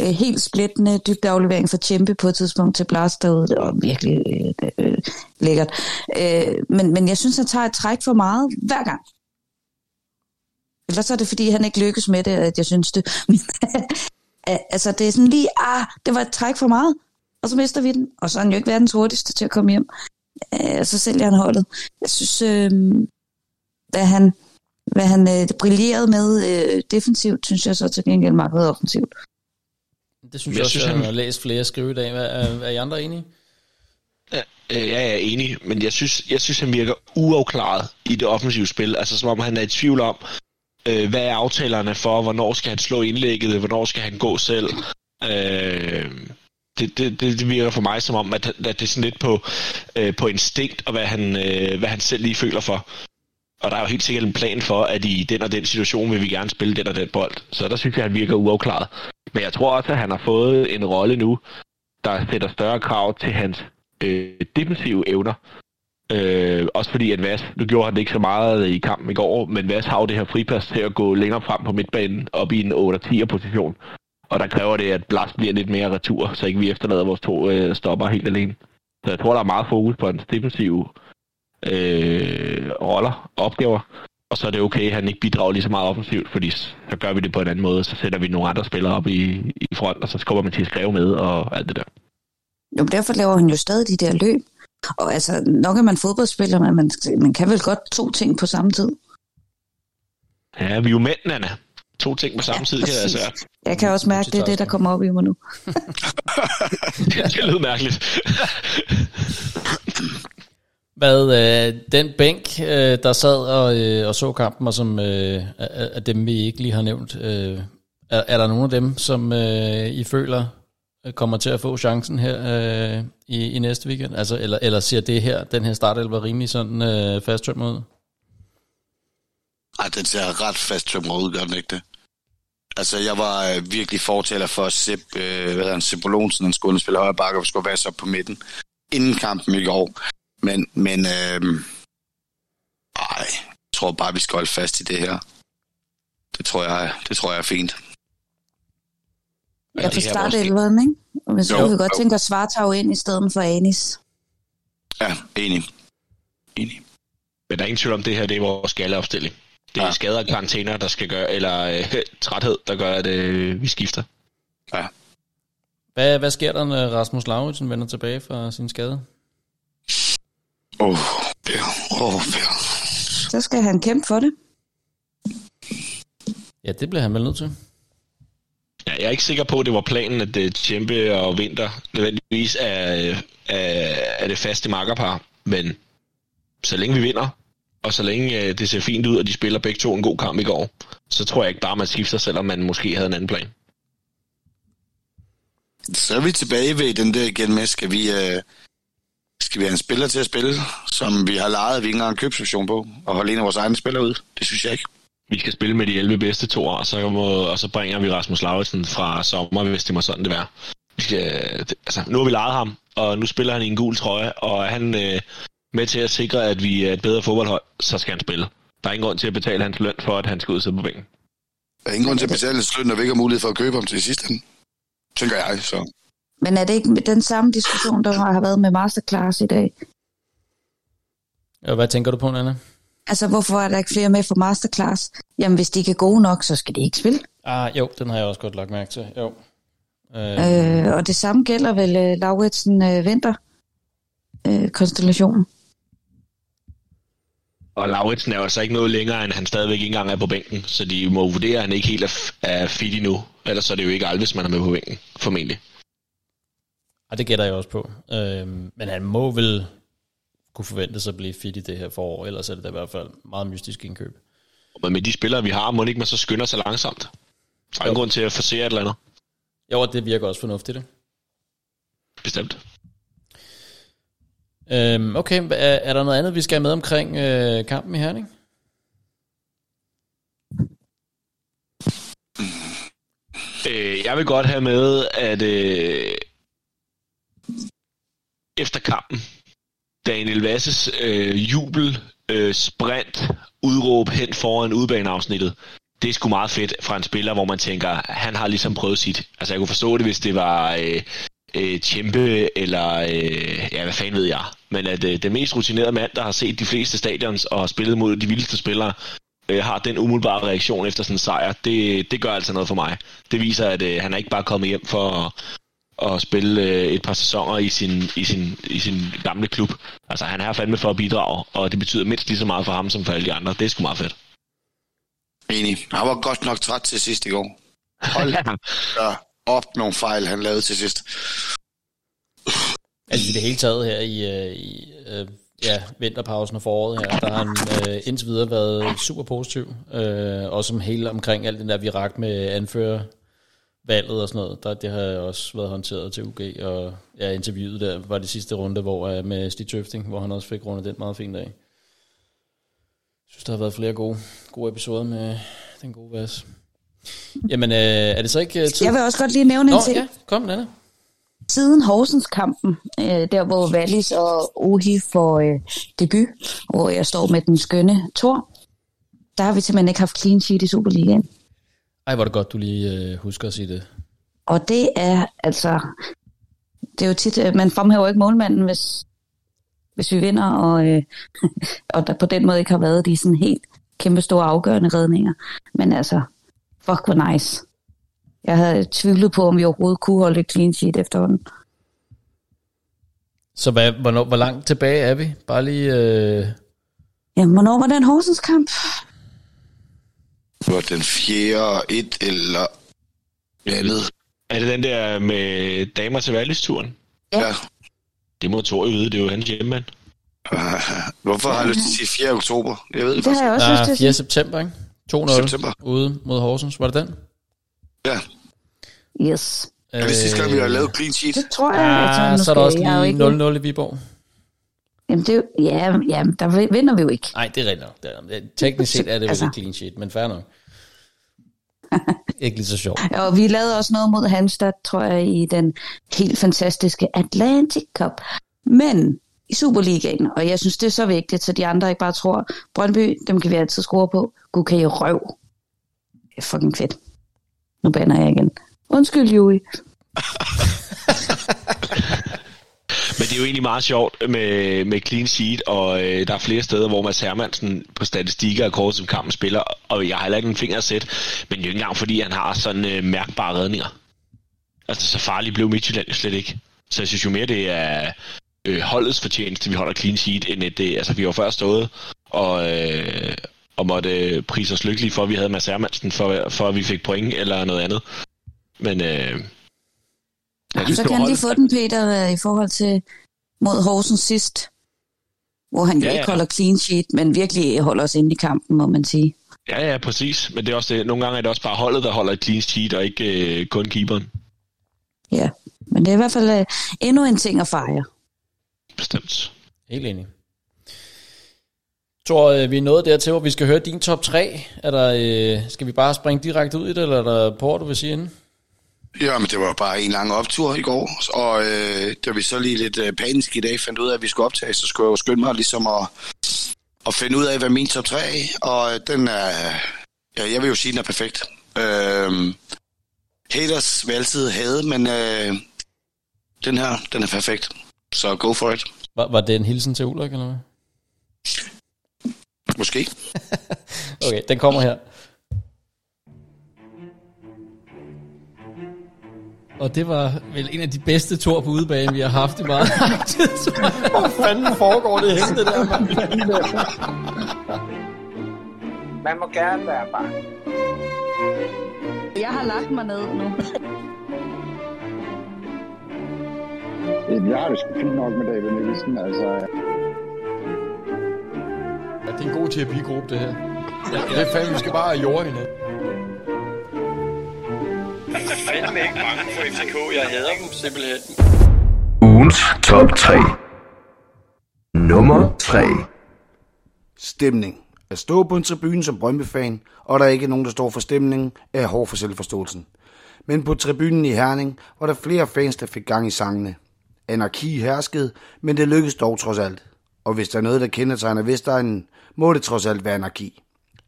øh, helt splittende dybdeaflevering for Tjempe på et tidspunkt til Blas derude. Det var virkelig øh, øh, lækkert. Øh, men, men jeg synes, han tager et træk for meget hver gang. Eller så er det, fordi han ikke lykkes med det, at jeg synes det. altså, det er sådan lige, ah, det var et træk for meget, og så mister vi den. Og så er han jo ikke verdens hurtigste til at komme hjem. Øh, så sælger han holdet. Jeg synes, øh, hvad han, hvad han øh, brillerede med øh, defensivt, synes jeg så til gengæld meget offensivt. Det synes jeg, jeg også, synes, jeg han... har læst flere skrive i dag. Er, er I andre enige? Ja, øh, jeg er enig, men jeg synes, jeg synes, han virker uafklaret i det offensive spil. Altså som om han er i tvivl om, øh, hvad er aftalerne for, hvornår skal han slå indlægget, hvornår skal han gå selv. Øh, det, det, det, det virker for mig som om, at, at det er sådan lidt på, øh, på instinkt, og hvad han, øh, hvad han selv lige føler for. Og der er jo helt sikkert en plan for, at i den og den situation vil vi gerne spille den og den bold. Så der synes jeg, han virker uafklaret. Men jeg tror også, at han har fået en rolle nu, der sætter større krav til hans øh, defensive evner. Øh, også fordi, at Vas, nu gjorde han det ikke så meget i kampen i går, men Vas har jo det her fripas til at gå længere frem på midtbanen, op i en 8-10'er position. Og der kræver det, at Blast bliver lidt mere retur, så ikke vi efterlader vores to øh, stopper helt alene. Så jeg tror, der er meget fokus på hans defensive øh, roller, opgaver. Og så er det okay, at han ikke bidrager lige så meget offensivt, fordi så gør vi det på en anden måde. Så sætter vi nogle andre spillere op i, i front, og så skubber man til at skrive med og alt det der. Jo, derfor laver han jo stadig de der løb. Og altså, nok er man fodboldspiller, men man, man kan vel godt to ting på samme tid. Ja, vi er jo mænd, Anna. To ting på samme ja, tid kan være svært. Jeg kan også mærke, det er det, der kommer op i mig nu. det kan lyde mærkeligt. Hvad, øh, den bænk, øh, der sad og, øh, og så kampen, og som øh, af dem, vi ikke lige har nævnt, øh, er, er der nogen af dem, som øh, I føler øh, kommer til at få chancen her øh, i, i næste weekend? Altså, eller, eller ser det her, den her startelver rimelig sådan øh, fasttømmet ud? Ej, den ser ret fasttømret ud, gør den ikke det? Altså, jeg var øh, virkelig fortaler for Sepp, øh, hvad hedder han, Sepp Olonsen, han skulle spille højre bakke og skulle være så på midten, inden kampen i går. Men, men øh, ej, jeg tror bare, vi skal holde fast i det her. Det tror jeg, det tror jeg er fint. Jeg får starte elveren, ikke? Og hvis vi godt tænke at Svartag ind i stedet for Anis. Ja, enig. Enig. Men der er ingen tvivl om, det her det er vores galleopstilling. Det er ja. skader og karantæner, der skal gøre, eller øh, træthed, der gør, at øh, vi skifter. Ja. Hvad, hvad sker der, når Rasmus Lauritsen vender tilbage fra sin skade? Åh, oh, Per. Åh, oh, Per. Så skal han kæmpe for det. Ja, det bliver han vel nødt til. Ja, jeg er ikke sikker på, at det var planen, at uh, Tjempe og Vinter nødvendigvis er, er, er det faste makkerpar. Men så længe vi vinder, og så længe uh, det ser fint ud, og de spiller begge to en god kamp i går, så tror jeg ikke bare, man skifter, selvom man måske havde en anden plan. Så er vi tilbage ved den der igen med, skal vi, uh, skal vi have en spiller til at spille, som vi har lejet, vi ikke engang en købsoption på, og holde en af vores egne spillere ud? Det synes jeg ikke. Vi skal spille med de 11 bedste to år, og så, må, og så bringer vi Rasmus Lauritsen fra sommer, hvis det må sådan det være. Vi skal, altså, nu har vi lejet ham, og nu spiller han i en gul trøje, og er han øh, med til at sikre, at vi er et bedre fodboldhold, så skal han spille. Der er ingen grund til at betale hans løn for, at han skal ud sidde på bænken. Der er ingen grund til at betale hans løn, når vi ikke har mulighed for at købe ham til det sidste Tænker jeg, så. Men er det ikke den samme diskussion, der har været med Masterclass i dag? Ja, hvad tænker du på, Anna? Altså, hvorfor er der ikke flere med for Masterclass? Jamen, hvis de ikke er gode nok, så skal de ikke spille. Ah, jo, den har jeg også godt lagt mærke til. Jo. Øh, øh, og det samme gælder vel uh, Lauritsen uh, Vinter uh, konstellationen. Og Lauritsen er jo altså ikke noget længere, end han stadigvæk ikke engang er på bænken, så de må vurdere, at han ikke helt er, er fit endnu. Ellers er det jo ikke Alves, man er med på bænken, formentlig. Og det gætter jeg også på. Øhm, men han må vel kunne forventes at blive fit i det her forår, ellers er det da i hvert fald meget mystisk indkøb. Men med de spillere, vi har, må ikke man så skynder sig langsomt? Der er ingen grund til at forsere et eller andet. Jo, det virker også fornuftigt, det. Bestemt. Øhm, okay, er, er der noget andet, vi skal have med omkring øh, kampen i Herning? Øh, jeg vil godt have med, at øh, efter kampen. Daniel Vasses øh, jubel, øh, sprint, udråb hen foran udbaneafsnittet. Det er sgu meget fedt fra en spiller, hvor man tænker, han har ligesom prøvet sit. Altså jeg kunne forstå det, hvis det var øh, øh, Tjempe, eller øh, ja, hvad fanden ved jeg. Men at øh, den mest rutinerede mand, der har set de fleste stadions og spillet mod de vildeste spillere, øh, har den umiddelbare reaktion efter sådan en sejr, det, det gør altså noget for mig. Det viser, at øh, han er ikke bare kommet hjem for at, at spille øh, et par sæsoner i sin, i, sin, i sin gamle klub. Altså han er fandme for at bidrage, og det betyder mindst lige så meget for ham som for alle de andre. Det er sgu meget fedt. Enig. Han var godt nok træt til sidst i går. Hold da op nogle fejl, han lavede til sidst. Altså i det hele taget her i, øh, i øh, ja, vinterpausen og foråret her, der har han øh, indtil videre været super positiv. Øh, også som hele omkring alt den der virak med anfører valget og sådan noget, der, det har også været håndteret til UG, og ja, interviewet der var det sidste runde, hvor øh, med Stig Tøfting, hvor han også fik rundet den meget fint af. Jeg synes, der har været flere gode, gode episoder med den gode Vas. Jamen, øh, er det så ikke uh, tid? Jeg vil også godt lige nævne Nå, en ting. ja, kom, Nana. Siden Horsens-kampen, øh, der hvor Wallis og Ohi får øh, debut, hvor jeg står med den skønne Tor, der har vi simpelthen ikke haft clean sheet i Superligaen. Ej, hvor det godt, du lige øh, husker at sige det. Og det er altså, det er jo tit, øh, man fremhæver ikke målmanden, hvis, hvis vi vinder, og, øh, og der på den måde ikke har været de sådan helt kæmpe store afgørende redninger. Men altså, fuck hvor nice. Jeg havde tvivlet på, om vi overhovedet kunne holde et clean sheet efterhånden. Så hvad, hvornår, hvor langt tilbage er vi? Bare lige... Øh... Jamen, hvornår var den Horsens kamp? Det var den fjerde, et eller andet. Er det den der med damer til valgsturen? Ja. Ja. Det må Thor jo vide, det er jo hans hjemmemand. Hvorfor har jeg lyst til at sige 4. oktober? Jeg ved det, Det har jeg også Ah, lyst til at 4. sige. september, ikke? 2-0 September. ude mod Horsens. Var det den? Ja, Yes. er det sidste gang, vi har lavet clean sheet? Det tror jeg. Ah, så er der også lige ikke- 0-0 i Viborg. Jamen, det er jo, ja, ja, der vinder vi jo ikke. Nej, det er rigtigt nok. Teknisk set er det vel Altså. et clean sheet, men fair nok. ikke lige så sjovt. Og vi lavede også noget mod Hanstad, tror jeg, i den helt fantastiske Atlantic Cup. Men i Superligaen, og jeg synes, det er så vigtigt, så de andre ikke bare tror, Brøndby, dem kan vi altid score på. Gud kan I røv. Det er fucking fedt. Nu bander jeg igen. Undskyld, Jui. Men det er jo egentlig meget sjovt med, med clean sheet, og øh, der er flere steder, hvor Mads Hermansen på statistikker er kort som kampen spiller, og jeg har heller ikke en finger at sætte, men det er jo ikke engang fordi, han har sådan øh, mærkbare redninger. Altså, så farligt blev Midtjylland jo slet ikke. Så jeg synes jo mere, det er øh, holdets fortjeneste, vi holder clean sheet, end at det, altså vi var før stået og, øh, og måtte prise os lykkelige for, at vi havde Mads Hermansen, for, for at vi fik point eller noget andet. Men øh, jeg Så det var kan han lige få den, Peter, øh, i forhold til mod Horsens sidst. Hvor han Ja, ikke ja. holder clean sheet, men virkelig holder os inde i kampen, må man sige. Ja, ja, præcis. Men det er også det. Nogle gange er det også bare holdet, der holder et clean sheet, og ikke øh, kun keeperen. Ja, men det er i hvert fald øh, endnu en ting at fejre. Bestemt. Helt enig. Tror øh, vi er nået dertil, hvor vi skal høre din top 3. Er der, øh, skal vi bare springe direkte ud i det, eller er der på, du vil sige inden? Ja, men det var bare en lang optur i går, og øh, da vi så lige lidt øh, panisk i dag fandt ud af, at vi skulle optage, så skulle jeg jo skynde mig ligesom at, at finde ud af, hvad min top 3 er, og den er, ja, jeg vil jo sige, den er perfekt. Øh, haters vil altid have, men øh, den her, den er perfekt. Så go for it. Var, var det en hilsen til Ulrik, eller hvad? Måske. Okay, den kommer her. Og det var vel en af de bedste tor på udebane, vi har haft i meget lang tid. Hvor fanden foregår det henne, det der, mand? Man må gerne være bange. Jeg har lagt mig ned nu. Jeg har det sgu fint nok med David Nielsen, altså. Ja, det er en god terapigruppe, det her. Ja, det er fandme, vi skal bare have jord hende. fandme ikke bange for FCK. Jeg hader dem simpelthen. Ugens top 3. Nummer 3. Stemning. At stå på en tribune som Brøndby-fan, og der er ikke nogen, der står for stemningen, er hård for selvforståelsen. Men på tribunen i Herning var der flere fans, der fik gang i sangene. Anarki herskede, men det lykkedes dog trods alt. Og hvis der er noget, der kendetegner Vestegnen, må det trods alt være anarki.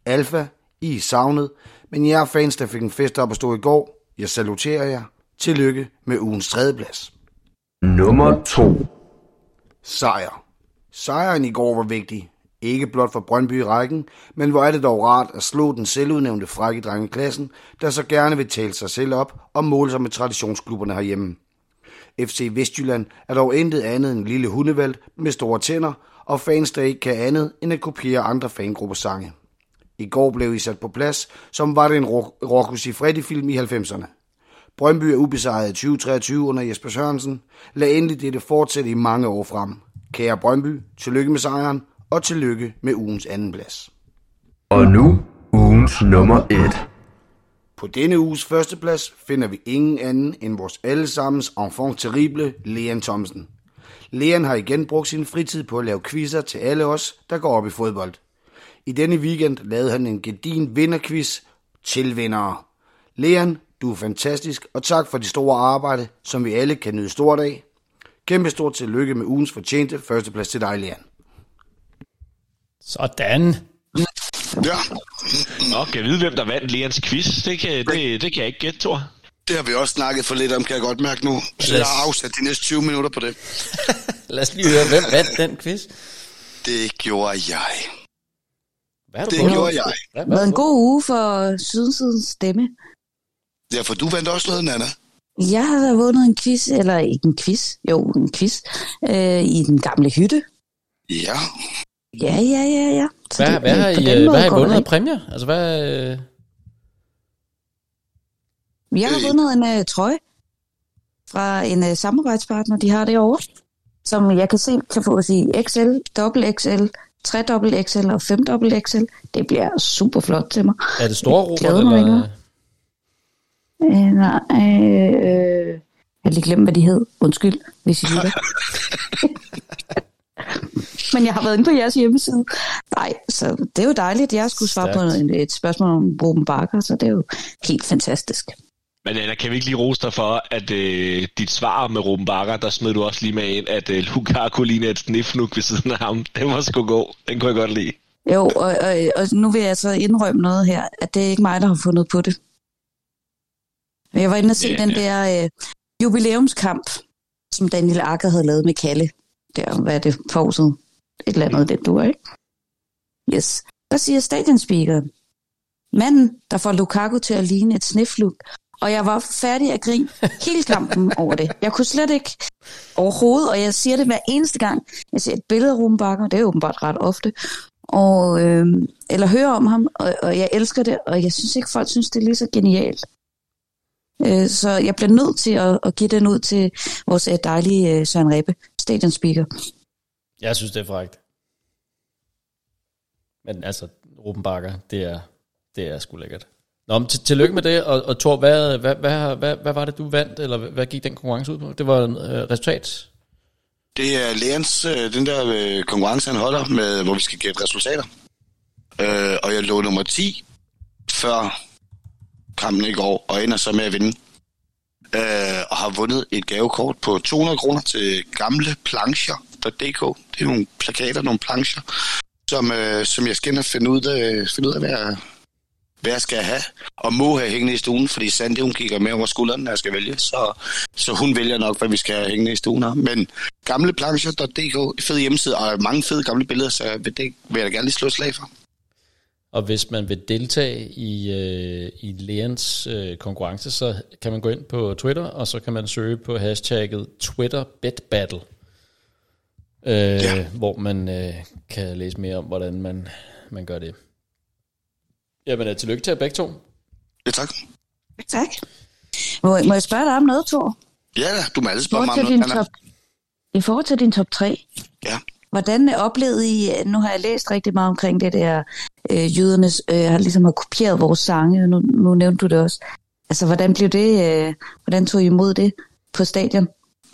Alfa, I er savnet, men jer fans, der fik en fest op at stå i går, jeg saluterer jer. Tillykke med ugens tredjeplads. Nummer 2. Sejr. Sejren i går var vigtig. Ikke blot for Brøndby i rækken, men hvor er det dog rart at slå den selvudnævnte frække dreng i klassen, der så gerne vil tale sig selv op og måle sig med traditionsklubberne herhjemme. FC Vestjylland er dog intet andet end en lille hundevalg med store tænder, og fans der ikke kan andet end at kopiere andre fangruppers sange. I går blev I sat på plads, som var det en Rocco Siffredi-film i 90'erne. Brøndby er ubesejret i 2023 under Jesper Sørensen. Lad endelig dette fortsætte i mange år frem. Kære Brøndby, tillykke med sejren, og tillykke med ugens anden plads. Og nu ugens nummer 1. På denne uges førsteplads finder vi ingen anden end vores allesammens enfant terrible, Leon Thomsen. Leon har igen brugt sin fritid på at lave quizzer til alle os, der går op i fodbold. I denne weekend lavede han en gedin vinderquiz til vindere. Leon, du er fantastisk, og tak for det store arbejde, som vi alle kan nyde stort af. Kæmpe stort tillykke med ugens fortjente førsteplads til dig, Leon. Sådan. Ja. Nå, kan jeg vide, hvem der vandt Leons quiz? Det kan, det, det kan jeg ikke gætte, Thor. Det har vi også snakket for lidt om, kan jeg godt mærke nu. Så jeg har afsat de næste 20 minutter på det. Lad os lige høre, hvem vandt den quiz? Det gjorde jeg. Hvad du Det fået? gjorde jeg. Hvad, Det var hvad, en god uge for Sydsidens stemme. Ja, for du vandt også noget, Nana. Jeg har vundet en quiz, eller ikke en quiz, jo en quiz, øh, i den gamle hytte. Ja. Ja, ja, ja, ja. Så hvad, det- hvad, har på I, øh, måde hvad har I det vundet af præmier? Altså, hvad... øh, Jeg har Øh. vundet en uh, trøje fra en uh, samarbejdspartner, de har derovre, som jeg kan se kan fås i XL, dobbelt XL, 3 dobbelt XL og 5 dobbelt XL. Det bliver super flot til mig. Er det store mig eller... Øh, nej, øh, jeg har lige glemt, hvad de hed. Undskyld, hvis I lytter. Men jeg har været inde på jeres hjemmeside. Nej, så det er jo dejligt, at jeg skulle svare Stærkt. på et, et spørgsmål om Ruben Bakker, så det er jo helt fantastisk. Men Anna, kan vi ikke lige rose dig for, at øh, dit svar med Ruben Bakker, der smed du også lige med ind, at øh, Lukaku ligner et snifnuk ved siden af ham. Den var sgu god. Den kunne jeg godt lide. Jo, og, og, og nu vil jeg så indrømme noget her, at det er ikke mig, der har fundet på det. Jeg var inde og se Ja. den der øh, jubilæumskamp, som Daniel Akker havde lavet med Kalle. Der, hvad er det, forset? Et eller andet, det du ikke? Yes. Der siger stadionspeakeren, manden, der får Lukaku til at ligne et snifluk. Og jeg var færdig at grine hele kampen over det. Jeg kunne slet ikke overhovedet, og jeg siger det hver eneste gang, jeg ser et billede af Ruben Bakker, det er åbenbart ret ofte, og, øh, eller hører om ham, og, og jeg elsker det, og jeg synes ikke, folk synes, det er lige så genialt. Øh, så jeg bliver nødt til at, at give den ud til vores øh, dejlige øh, Søren Rebbe, stadionspeaker. Jeg synes, det er frækt. Men altså, Ruben Bakker, det er, det er sgu lækkert. Nå, men til, tillykke med det, og, og Thor, hvad, hvad, hvad, hvad, hvad var det, du vandt, eller hvad, gik den konkurrence ud på? Det var en øh, resultat. Det er Leons, øh, den der øh, konkurrence, han holder, med, hvor vi skal gætte resultater. Øh, og jeg lå nummer 10 før kampen i går, og ender så med at vinde. Øh, og har vundet et gavekort på 200 kroner til gamle plancher.dk. Det er nogle plakater, nogle plancher, som, øh, som jeg skal finde ud af, finde ud af hvad, jeg, hvad jeg skal have. Og må have hængende i stuen, fordi Sandy, hun kigger med over skulderen, når jeg skal vælge. Så, så hun vælger nok, hvad vi skal have hængende i stuen her. Men gamleplancher.dk, fed hjemmeside, og mange fede gamle billeder, så det vil jeg da gerne lige slå slag for. Og hvis man vil deltage i, øh, i Leons øh, konkurrence, så kan man gå ind på Twitter, og så kan man søge på hashtagget TwitterBetBattle, øh, ja. hvor man øh, kan læse mere om, hvordan man, man gør det. Jamen, øh, tillykke til jer begge to. Ja, tak. Tak. Må, må jeg spørge dig om noget, Thor? Ja, du må I spørge mig om til noget. din Anna. top, I forhold til din top 3, Ja. hvordan øh, oplevede I, nu har jeg læst rigtig meget omkring det der, øh, jødernes øh, har ligesom har kopieret vores sange, og nu, nu nævnte du det også. Altså, hvordan blev det, øh, hvordan tog I imod det på stadion?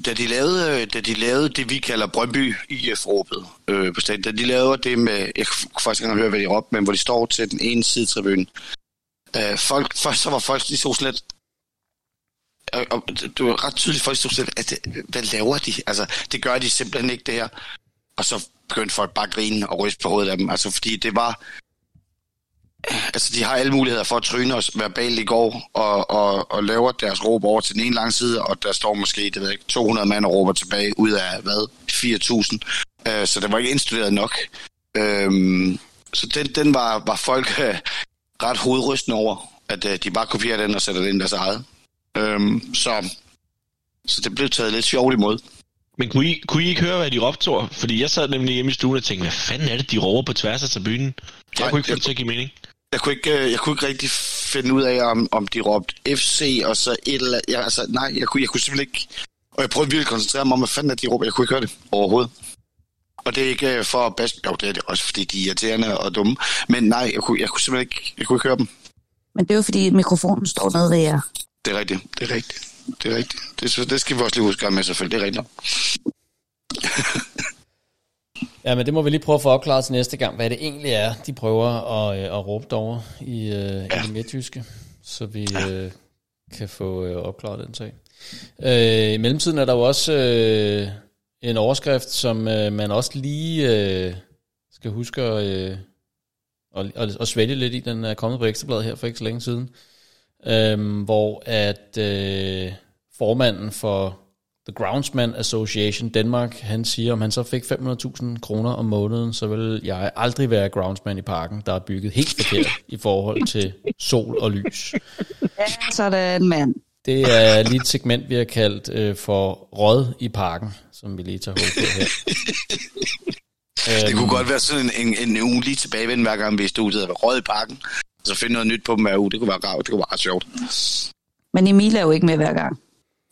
Da de, lavede, øh, da de lavede det, vi kalder Brøndby IF-råbet øh, på stadion, da de lavede det med, jeg kan faktisk ikke engang høre, hvad de råbte, men hvor de står til den ene side tribunen. Øh, folk, først så var folk, de så slet, og, og det var ret tydeligt folk stod slet, at det, hvad laver de? Altså, det gør de simpelthen ikke det her. Og så begyndte folk bare at grine og ryste på hovedet af dem. Altså, fordi det var... Altså, de har alle muligheder for at tryne os verbalt i går, og, og, og laver deres råb over til den ene lange side, og der står måske, det ved jeg ikke, 200 mand og råber tilbage ud af, hvad, 4.000. Øh, så det var ikke indstuderet nok. Øhm, så den, den var, var folk øh, ret hovedrystende over, at øh, de bare kopierer den og sætter det ind deres eget. Øhm, så, så det blev taget lidt sjovt imod. Men kunne I, kunne I ikke høre, hvad de råbte? Fordi jeg sad nemlig hjemme i stuen og tænkte, hvad fanden er det, de råber på tværs af tribunen? Jeg Nej, kunne ikke få det til at give mening. Jeg kunne ikke, øh, jeg kunne ikke rigtig finde ud af, om, om de råbte FC og så et eller ja, altså, nej, jeg kunne, jeg kunne simpelthen ikke... Og jeg prøvede virkelig at koncentrere mig om, hvad fanden er de råber. Jeg kunne ikke høre det overhovedet. Og det er ikke øh, for at bas... Jo, det er det også, fordi de er irriterende og dumme. Men nej, jeg kunne, jeg kunne simpelthen ikke, jeg kunne ikke høre dem. Men det er jo fordi, mikrofonen står nede ved jer. Det er rigtigt, det er rigtigt. Det er rigtigt. Det, det skal vi også lige huske med selvfølgelig, det er rigtigt. Ja, men det må vi lige prøve at få opklaret til næste gang, hvad det egentlig er, de prøver at, øh, at råbe derovre i, øh, ja. i det midtjyske, så vi øh, kan få opklaret den sag. Øh, I mellemtiden er der jo også øh, en overskrift, som øh, man også lige øh, skal huske at, øh, at, at, at svælge lidt i. Den er kommet på Ekstrabladet her for ikke så længe siden, øh, hvor at øh, formanden for The Groundsman Association Danmark, han siger, om han så fik 500.000 kroner om måneden, så vil jeg aldrig være groundsman i parken, der er bygget helt forkert i forhold til sol og lys. Sådan, mand. Det er lige et segment, vi har kaldt øh, for råd i parken, som vi lige tager hul på her. Det kunne godt være sådan en, en, en uge lige tilbagevend, hver gang vi er i studiet og rød i parken. Og så finde noget nyt på dem hver uge. Det kunne være rart. Det kunne være ret sjovt. Men Emil er jo ikke med hver gang.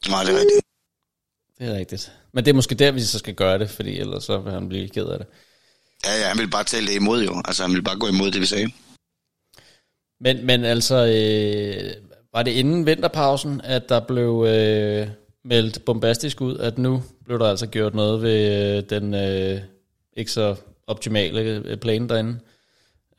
Nej, det er rigtigt. Det er rigtigt. Men det er måske der, vi så skal gøre det, fordi ellers så vil han blive ked af det. Ja, ja, han ville bare tale det imod jo. Altså, han ville bare gå imod det, vi sagde. Men, men altså, øh, var det inden vinterpausen, at der blev øh, meldt bombastisk ud, at nu blev der altså gjort noget ved øh, den øh, ikke så optimale øh, plan derinde?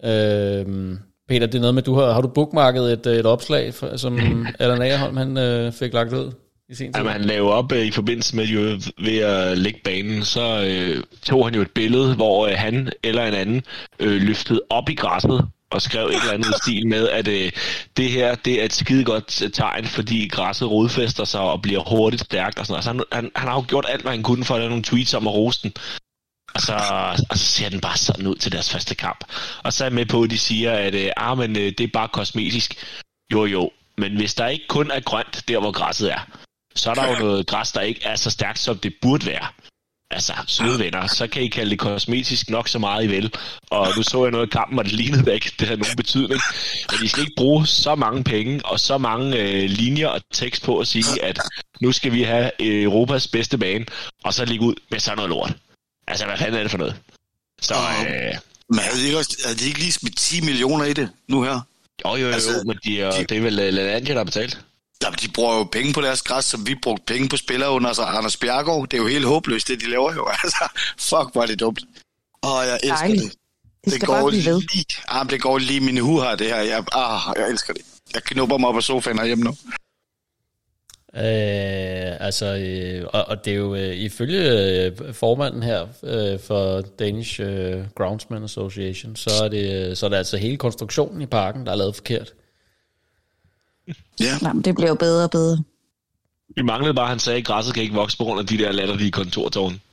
Øh, Peter, det er noget med, du har, har du bookmarket et, øh, et opslag, som Allan Agerholm han, øh, fik lagt ud i sin tid? Jamen, han lavede op øh, i forbindelse med jo, ved at lægge banen, så øh, tog han jo et billede, hvor øh, han eller en anden øh, løftede op i græsset og skrev et eller andet stil med, at øh, det her det er et skide godt øh, tegn, fordi græsset rodfæster sig og bliver hurtigt stærkt og sådan noget. Så han, han, han har jo gjort alt, hvad han kunne for at lave nogle tweets om at rose den. Og så, og så ser den bare sådan ud til deres første kamp. Og så er jeg med på, at de siger, at øh, ah, men, øh, det er bare kosmetisk. Jo jo, men hvis der ikke kun er grønt der, hvor græsset er, så er der jo noget græs, der ikke er så stærkt, som det burde være. Altså, søde venner, så kan I kalde det kosmetisk nok så meget I vil. Og nu så jeg noget af kampen, og det lignede da ikke, det havde nogen betydning. Men I skal ikke bruge så mange penge og så mange øh, linjer og tekst på at sige, at nu skal vi have øh, Europas bedste bane, og så ligge ud med sådan noget lort. Altså, hvad fanden er det for noget? Så, øh, Men havde de ikke, også, havde de ikke lige smidt 10 millioner i det nu her? jo, jo, jo, Altså, men de, de, det er vel uh, Lalandia, der har betalt. Jamen, de bruger jo penge på deres græs, som vi brugte penge på spillere under så Anders Bjergaard. Det er jo helt håbløst, det de laver jo. Altså, fuck, hvor er det dumt. Åh, jeg elsker Dejligt. det. Det skal bare blive ved. lige, ah, det går lige mine hu her, det her. Jeg, ah, jeg elsker det. Jeg knupper mig op på sofaen herhjemme nu. Øh, altså, øh, og, og det er jo øh, ifølge øh, formanden her øh, for Danish øh, Groundsman Association, så er, det, så er det altså hele konstruktionen i parken, der er lavet forkert. Ja. Nej, men det bliver jo bedre og bedre. Vi manglede bare, at han sagde, at græsset kan ikke vokse på grund af de der latterlige kontortårne.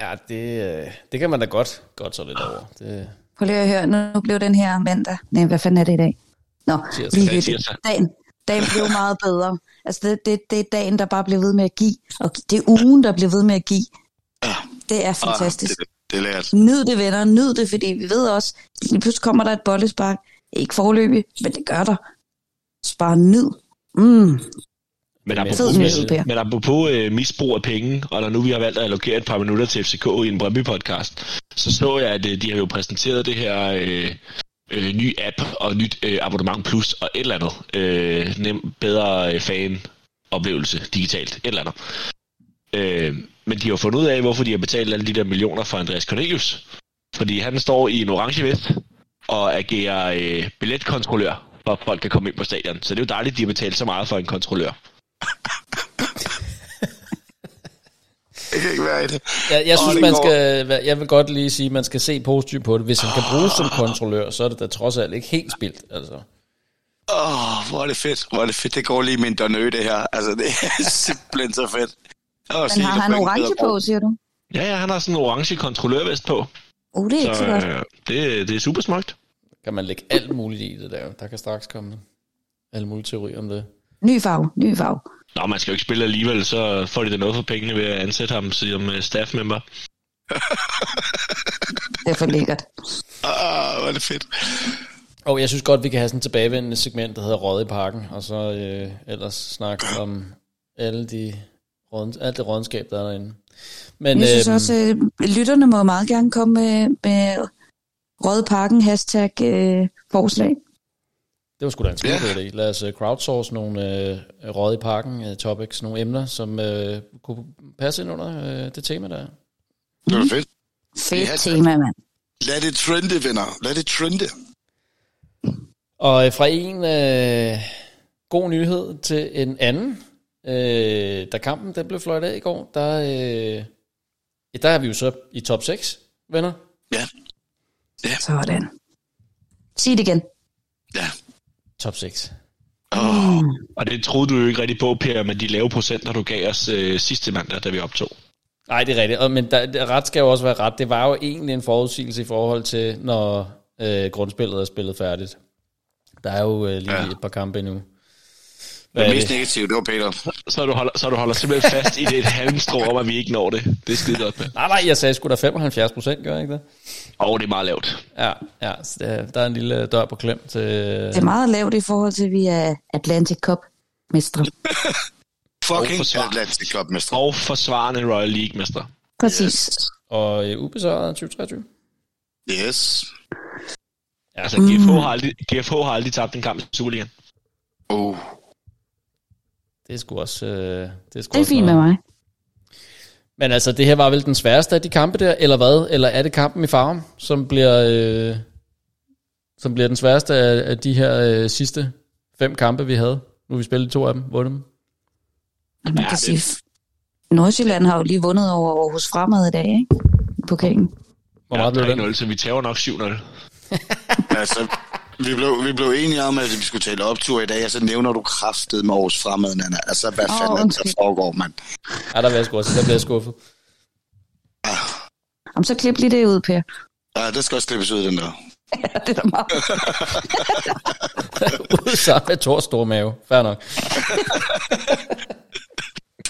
Ja, det, øh, det kan man da godt, godt så lidt over. Det, Prøv lige at høre, nu blev den her mandag. Nej, hvad fanden er det i dag? Nå, Tirsdag. lige Det er lidt. tirsdag. Dagen, dagen blev meget bedre. Altså, det, det, det er dagen, der bare bliver ved med at give. Og det er ugen, der bliver ved med at give. Det er fantastisk. Det, er lært. Nyd det, venner. Nyd det, fordi vi ved også, lige pludselig kommer der et bollespark. Ikke forløbig, men det gør der. Så bare nyd. Mm. Men apropos, Per. men apropos øh, misbrug af penge, og når nu vi har valgt at allokere et par minutter til FCK i en Brøndby-podcast, så så jeg, at øh, de har jo præsenteret det her øh, øh, nye app og nyt øh, abonnement plus og et eller andet. Øh, nem, bedre øh, fan-oplevelse digitalt. Et eller andet. Øh, men de har fundet ud af, hvorfor de har betalt alle de der millioner for Andreas Cornelius. Fordi han står i en orange vest, at agere øh, billetkontrollør, for folk kan komme ind på stadion. Så det er jo dejligt, at de har betalt så meget for en kontrollør. Det kan ikke være i det. Jeg, jeg synes, man skal, være- jeg vil godt lige sige, at man skal se positivt på det. Hvis han kan bruges som kontrollør, så er det da trods alt ikke helt spildt. Altså. Åh, oh, hvor er det fedt. Hvor er det fedt. Det går lige i min dernø, det her. Altså, det er simpelthen så fedt. Men har han orange på, siger du? Ja, ja, han har sådan en orange kontrollørvest på. Uh, det er ikke så, Så godt. øh, det, det er super smukt. Kan man lægge alt muligt i det der. Der kan straks komme alle mulige teorier om det. Ny farve, ny farve. Nå, man skal jo ikke spille alligevel, så får de da noget for pengene ved at ansætte ham som øh, staff member. Det er for lækkert. Ah, hvor er det fedt. Og jeg synes godt, vi kan have sådan et tilbagevendende segment, der hedder Råd i Parken, og så øh, ellers snakke om alle de råden, alt det rådenskab, der er derinde. Men Jeg synes øhm, også, øh, lytterne må meget gerne komme med, med Røde Parken hashtag øh, forslag. det var sgu da en skide yeah. idé. Lad os øh, crowdsource nogle øh, Råd i Parken øh, topics, nogle emner, som øh, kunne passe ind under øh, det tema der. Det var fedt. Fedt Ja, tema, mand. Lad det trende, venner. Lad det trende. Og øh, fra en øh, god nyhed til en anden, øh, da kampen den blev fløjt af i går, der, øh, ja, der er vi jo så i top 6, venner. Ja. Sådan. Sig det igen. Ja. Top 6. Oh, Og det troede du jo ikke rigtig på, Per, med de lave procenter, du gav os øh, sidste mandag, da vi optog. Nej, det er rigtigt. Og, men der, ret skal jo også være ret. Det var jo egentlig en forudsigelse i forhold til, når øh, grundspillet er spillet færdigt. Der er jo øh, lige Ja. ja. et par kampe endnu. Det er mest det? negative, det var Peter. Så du holder, så du holder simpelthen fast i det et halmstrå om, at vi ikke når det. Det er skide godt med. Nej, nej, jeg sagde sgu da 75 procent, gør jeg ikke det? Og det er meget lavt. Ja, ja så der, der er en lille dør på klem til... Det er meget lavt i forhold til, at vi er Atlantic Cup mestre. Fucking forsvar. Atlantic Cup, mester. Og forsvarende Royal League-mester. Præcis. Og øh, ubesejret 2023. Yes. Altså, GFH har, aldrig, GFH har aldrig tabt en kamp i Superligaen. Oh. Det er sgu også... Øh, det er, sgu Det er også fint med mig. Men altså, det her var vel den sværeste af de kampe der, eller hvad? Eller er det kampen i Farum, som bliver, øh, som bliver den sværeste af, af de her øh, sidste fem kampe, vi havde? Nu vi spillet to af dem, vundet dem. Man Ja, kan det- sige, Nordsjælland har jo lige vundet over Aarhus Fremad i dag, ikke? På pokalen. Hvor meget blev den? 3-0, så vi tager nok 7-0. Altså, vi blev, vi blev enige om, at vi skulle tale optur i dag, og så nævner du kraftet med års fremad, Nana. Altså, hvad Åh, fanden er det, der foregår, mand? Ja, der bliver jeg også, der bliver jeg skuffet. Om så klip lige det ud, Per. Ja, det skal også klippes ud, den der. Ja, det er da meget. Ud sammen med Thors store mave. Fair nok.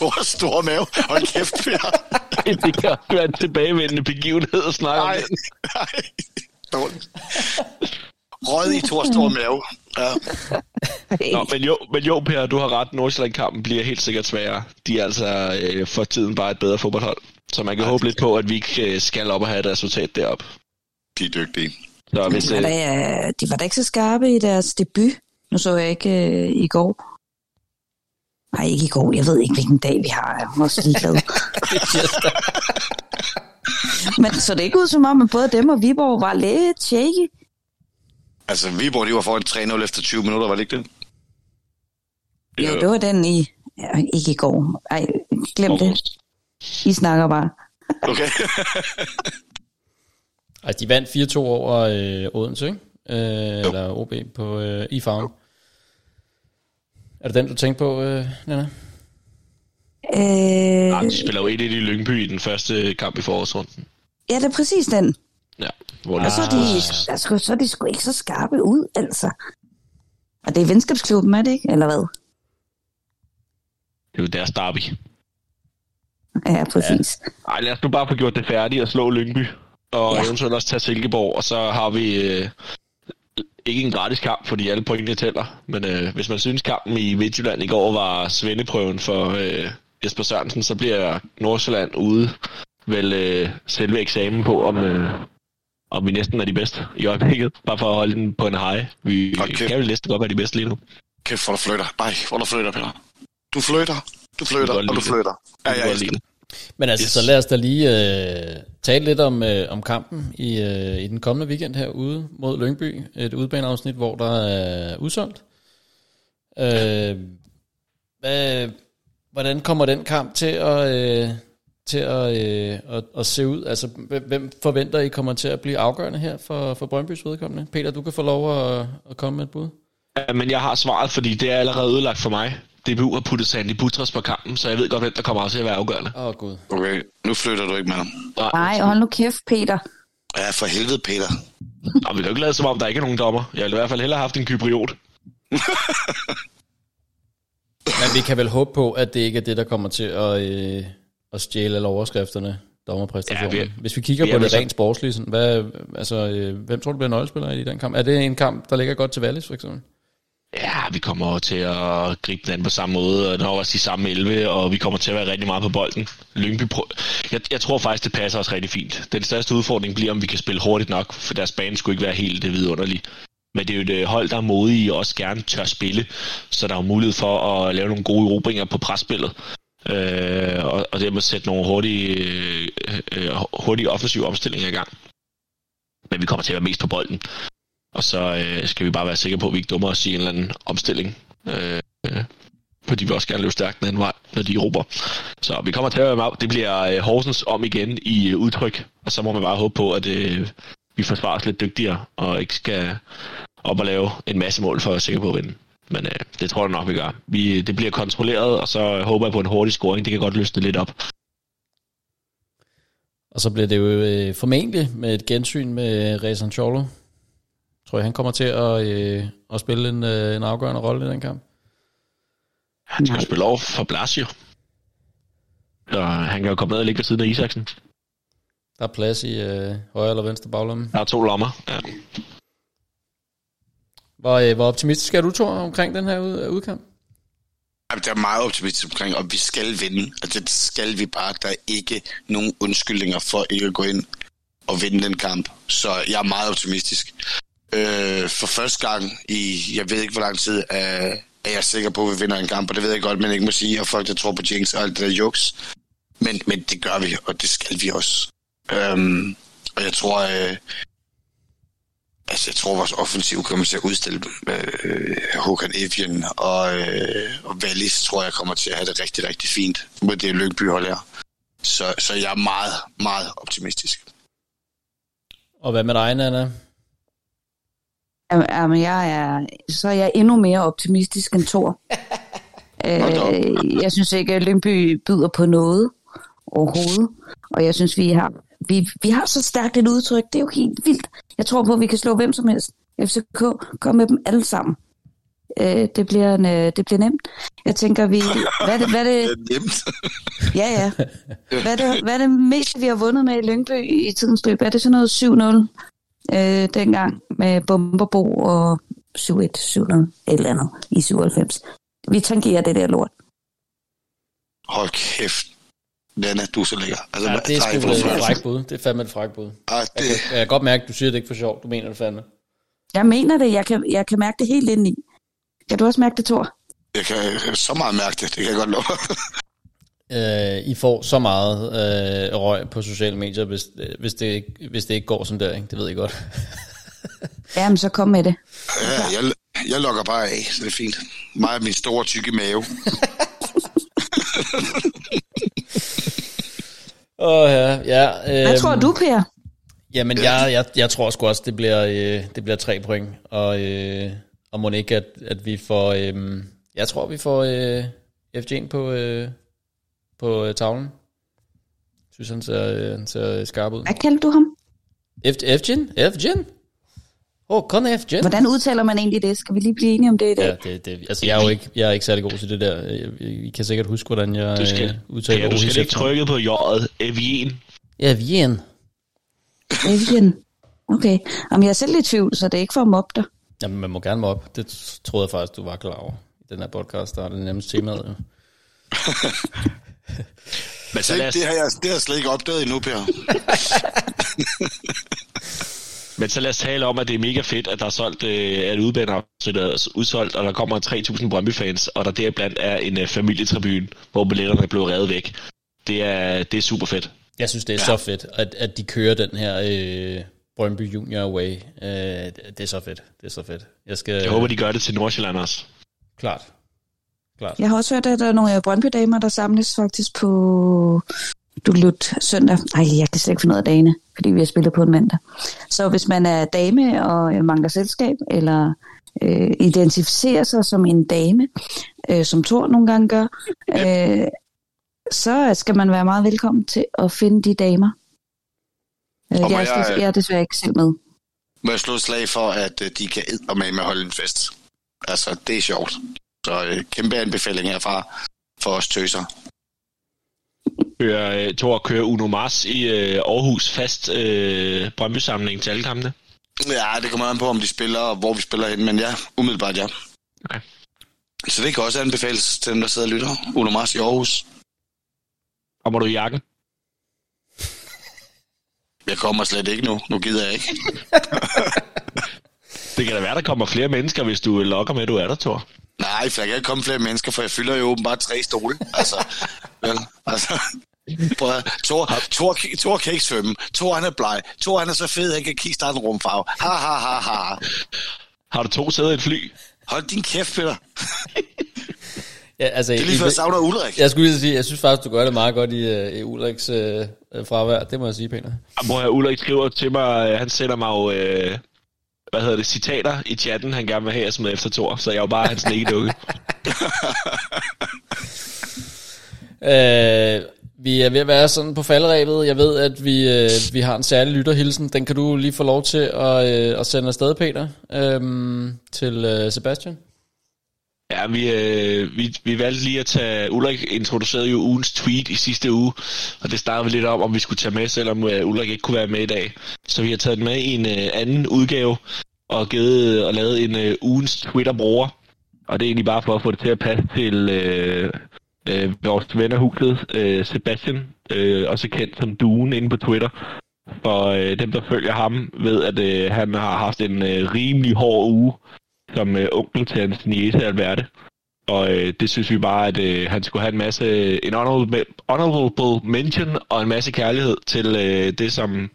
Du har stor mave. Hold kæft, Per. det kan også være en tilbagevendende begivenhed at snakke om Nej, det. nej. Dårligt. Rød i Thors store mave. Ja. Nå, men jo, men jo, Per, du har ret. Nordsjælland-kampen bliver helt sikkert sværere. De er altså øh, for tiden bare et bedre fodboldhold. Så man kan håbe lidt på, at vi ikke øh, skal op og have et resultat derop. De er dygtige. Så hvis, De var, øh, da, de var da ikke så skarpe i deres debut. Nu så jeg ikke øh, i går. Nej, ikke i går. Jeg ved ikke, hvilken dag vi har. Jeg er også ligeglad. Men så det ikke ud som om, at både dem og Viborg var lidt shaky. Altså, Viborg, de var foran 3-0 efter 20 minutter, var det ikke det? Jo, det var den i... Ja, ikke i går. Ej, glem det. I snakker bare. Okay. Altså, de vandt 4-2 over øh, Odense, ikke? Øh, eller OB på øh, i Farum. Er det den, du tænkte på, øh, Nana? Øh, nej, de spiller jo 1-1 i Lyngby i den første kamp i forårsrunden. ja, det er præcis den. Ja, hvor Og så er, de, altså, så er de sgu ikke så skarpe ud, altså. Og det er venskabsklubben, er det ikke? Eller hvad? det er jo deres derby. Ja, præcis. Ej, lad os nu bare få gjort det færdigt og slå Lyngby. Og Ja. ja. eventuelt også tage Silkeborg, og så har vi øh, ikke en gratis kamp, fordi alle pointene tæller. Men øh, hvis man synes, kampen i Midtjylland i går var svendeprøven for øh, Jesper Sørensen, så bliver Nordsjælland ude vel øh, selve eksamen på, om, øh, om vi næsten er de bedste i øjeblikket. Bare for at holde den på en high. Vi kæft. kan vel næsten godt være de bedste lige nu. Kæft, hvor du flytter. Nej, hvor du flytter, Peter. Du flytter, du flytter, godt og du det. flytter. Ja, Jeg. Men altså, yes. så lad os da lige øh, tale lidt om, øh, om kampen i, øh, i den kommende weekend herude mod Lyngby. Et udbaneafsnit, hvor der er udsolgt. Øh, hvad, hvordan kommer den kamp til at, øh, til at, øh, at, at se ud? Altså, hvem forventer I kommer til at blive afgørende her for, for Brøndbys vedkommende? Peter, du kan få lov at, at komme med et bud. Ja, men jeg har svaret, fordi det er allerede ødelagt for mig. DBU har puttet Sandy Butras på kampen, så jeg ved godt, hvem der kommer til at være afgørende. Åh, oh, gud. Okay, nu flytter du ikke med ham. Nej, hold nu kæft, Peter. Ja, for helvede, Peter. Og vi kan jo ikke lade som om, der ikke er nogen dommer. Jeg ville i hvert fald hellere have haft en kypriot. Men vi kan vel håbe på, at det ikke er det, der kommer til at, øh, at stjæle alle overskrifterne, dommerpræstationen. Ja, vi, Hvis vi kigger vi på det rent sportslige, sådan, hvad, altså, øh, hvem tror du bliver nøglespiller i den kamp? Er det en kamp, der ligger godt til Wallis, for eksempel? Ja, vi kommer til at gribe den på samme måde, og er også de samme 11, og vi kommer til at være rigtig meget på bolden. Lyngby prø- jeg, jeg tror faktisk, det passer os rigtig fint. Den største udfordring bliver, om vi kan spille hurtigt nok, for deres bane skulle ikke være helt det vidunderlige. Men det er jo et øh, hold, der er modige og også gerne tør spille, så der er mulighed for at lave nogle gode erobringer på presspillet. Øh, og, og dermed sætte nogle hurtige, øh, øh, hurtige offensive omstillinger i gang. Men vi kommer til at være mest på bolden. Og så øh, skal vi bare være sikre på, at vi ikke dummer os i en eller anden omstilling. Øh, øh, fordi vi også gerne løbe stærkt den anden vej, når de råber. Så vi kommer til at være med. Det bliver øh, Horsens om igen i øh, udtryk. Og så må man bare håbe på, at øh, vi forsvarer os lidt dygtigere, og ikke skal op og lave en masse mål for at være sikre på at vinde. Men øh, det tror jeg nok, vi gør. Vi, det bliver kontrolleret, og så håber jeg på en hurtig scoring. Det kan godt løsne lidt op. Og så bliver det jo øh, formentlig med et gensyn med Rezan Cholo. Tror jeg, han kommer til at, øh, at spille en, øh, en afgørende rolle i den kamp? Han skal spille over for Blasio. Og han kan jo komme ned og ligge ved siden af Isaksen. Der er plads i øh, højre eller venstre baglomme. Der er to lommer, ja. Hvor, øh, hvor optimistisk er du, Thor, omkring den her ud, øh, udkamp? Jamen, der er meget optimistisk omkring, og vi skal vinde. Altså, det skal vi bare. Der er ikke nogen undskyldninger for ikke at gå ind og vinde den kamp. Så jeg er meget optimistisk. Øh, for første gang i, jeg ved ikke hvor lang tid, er, er jeg sikker på, at vi vinder en kamp, og det ved jeg godt, men ikke må sige, og folk, der tror på Jinx og alt det der juks. Men, men det gør vi, og det skal vi også. Øhm, og jeg tror, øh, altså jeg tror, vores offensiv kommer til at udstille øh, Håkan Evian og, øh, og Wallis, tror jeg kommer til at have det rigtig, rigtig fint med det Lyngby hold her. Så, så jeg er meget, meget optimistisk. Og hvad med dig, Nana? Jamen, jeg er, så er jeg endnu mere optimistisk end Thor. øh, jeg synes ikke, at Lyngby byder på noget overhovedet. Og jeg synes, vi har, vi, vi har så stærkt et udtryk. Det er jo helt vildt. Jeg tror på, at vi kan slå hvem som helst. FCK, kom med dem alle sammen. Øh, det, bliver en, øh, det bliver nemt. Jeg tænker, vi... Hvad er det, hvad er det, det er nemt. ja, ja. Hvad er, det, hvad er det mest, vi har vundet med i Lyngby i tidens løb? Er det sådan noget 7-0? øh, dengang med Bomberbo og 7-1, 7 et eller andet i 97. Vi tangerer det der lort. Hold kæft. Nana, du er så lækker. Altså, ja, det er sgu et fræk bud. Det er fandme et fræk bud. Ah, det... jeg, kan, jeg kan godt mærke, at du siger det ikke for sjov. Du mener det fandme. Jeg mener det. Jeg kan, jeg kan mærke det helt ind i. Kan du også mærke det, Thor? Jeg kan så meget mærke det. Det kan jeg godt love. øh, I får så meget øh, røg på sociale medier, hvis, hvis, det, hvis det ikke går som der, ikke? Det ved jeg godt. Jamen, så kom med det. Ja, jeg, jeg logger bare af, så det er fint. Mig og min store, tykke mave. Åh oh, ja, ja. Øh, Hvad tror du, Per? Jamen, jeg, jeg, jeg tror sgu også, det bliver, øh, det bliver tre point. Og, øh, og må ikke, at, at vi får... Øh, jeg tror, vi får øh, FG'en på, øh, på øh, tavlen. Jeg synes, han ser, øh, han ser skarp ud. Hvad kaldte du ham? FG'en? FG'en? Åh, oh, kun FG'en. Hvordan udtaler man egentlig det? Skal vi lige blive enige om det i dag? Ja, det, det, altså, jeg er jo ikke, jeg er ikke særlig god til det der. I kan sikkert huske, hvordan jeg du skal, øh, udtaler ja, du skal ikke trykke på J'et. Evien. Evien. Evien. Okay. Jamen, jeg er selv i tvivl, så det er ikke for at mobbe dig. Jamen, man må gerne mobbe. Det troede jeg faktisk, du var klar over. I den her podcast, der er det nemmeste temaet. Jo. Men så det, det, har jeg, det har jeg slet ikke opdaget endnu, Per. Men så lad os tale om, at det er mega fedt, at der er solgt, øh, at udbaneafsnit er udsolgt, og der kommer 3.000 Brøndby-fans, og der deriblandt er en øh, familietribune, hvor billetterne er blevet revet væk. Det er, det er super fedt. Jeg synes, det er ja. så fedt, at, at de kører den her øh, Brøndby Junior Way. Øh, det er så fedt. Det er så fedt. Jeg, skal, Jeg håber, de gør det til Nordsjælland også. Klart. Klart. Jeg har også hørt, at der er nogle Brøndby-damer, der samles faktisk på Duglut søndag. Nej, jeg kan slet ikke finde ud af dagene, fordi vi har spillet på en mandag. Så hvis man er dame og øh, mangler selskab, eller øh, identificerer sig som en dame, øh, som Thor nogle gange gør, øh, så skal man være meget velkommen til at finde de damer. Øh, må jeg, er, jeg- jeg er desværre ikke selv med. Må jeg slå et slag for, at øh, de kan og med med holde en fest. Altså, det er sjovt. Så øh, kæmpe anbefaling herfra for os tøser. Kører, øh, Thor kører Uno Mars i øh, Aarhus fast øh, Brøndby-samling til alle kampene. Ja, det kommer an på, om de spiller, og hvor vi spiller hen, men ja, umiddelbart ja. Okay. Så det kan også anbefales til dem, der sidder og lytter. Uno Mars i Aarhus. Kommer du i jakken? Jeg kommer slet ikke nu. Nu gider jeg ikke. Det kan da være, der kommer flere mennesker, hvis du lokker med, at du er der, Thor. Nej, for der kan ikke komme flere mennesker, for jeg fylder jo åbenbart tre stole. Altså, vel, altså. Prøv at. Thor, Thor, Thor kan ikke svømme. Thor han er bleg. Thor han er så fed, han kan kickstarte en rumfarve. Ha, ha, ha, ha. Har du to sæder i et fly? Hold din kæft, Peter. Ja, altså, Det er lige før, jeg savner Ulrik. Jeg skulle lige sige, jeg synes faktisk, du gør det meget godt i, øh, i Ulriks øh, øh, fravær. Det må jeg sige, Peter. Hvor Ulrik skriver til mig, øh, han sender mig jo, øh, hvad hedder det, citater i chatten, han gerne vil have, jeg smider efter Thor, så jeg er jo bare hans dukke. Øh, vi er ved at være sådan på faldrebet. Jeg ved, at vi, øh, vi har en særlig lytterhilsen. Den kan du lige få lov til at, øh, at sende afsted, Peter, øh, til øh, Sebastian. Ja, vi, øh, vi, vi valgte lige at tage, Ulrik introducerede jo ugens tweet i sidste uge, og det startede vi lidt om, om vi skulle tage med, selvom øh, Ulrik ikke kunne være med i dag. Så vi har taget den med i en øh, anden udgave, og givet øh, og lavet en øh, ugens Twitter-bruger. Og det er egentlig bare for at få det til at passe til øh, øh, vores ven af huset, øh, Sebastian, øh, også kendt som Duen inde på Twitter. For øh, dem, der følger ham, ved, at øh, han har haft en øh, rimelig hård uge som øh, onkel til hans niece Alberte. Og øh, det synes vi bare, at øh, han skulle have en masse, en honorable, honorable mention og en masse kærlighed til øh, det, som,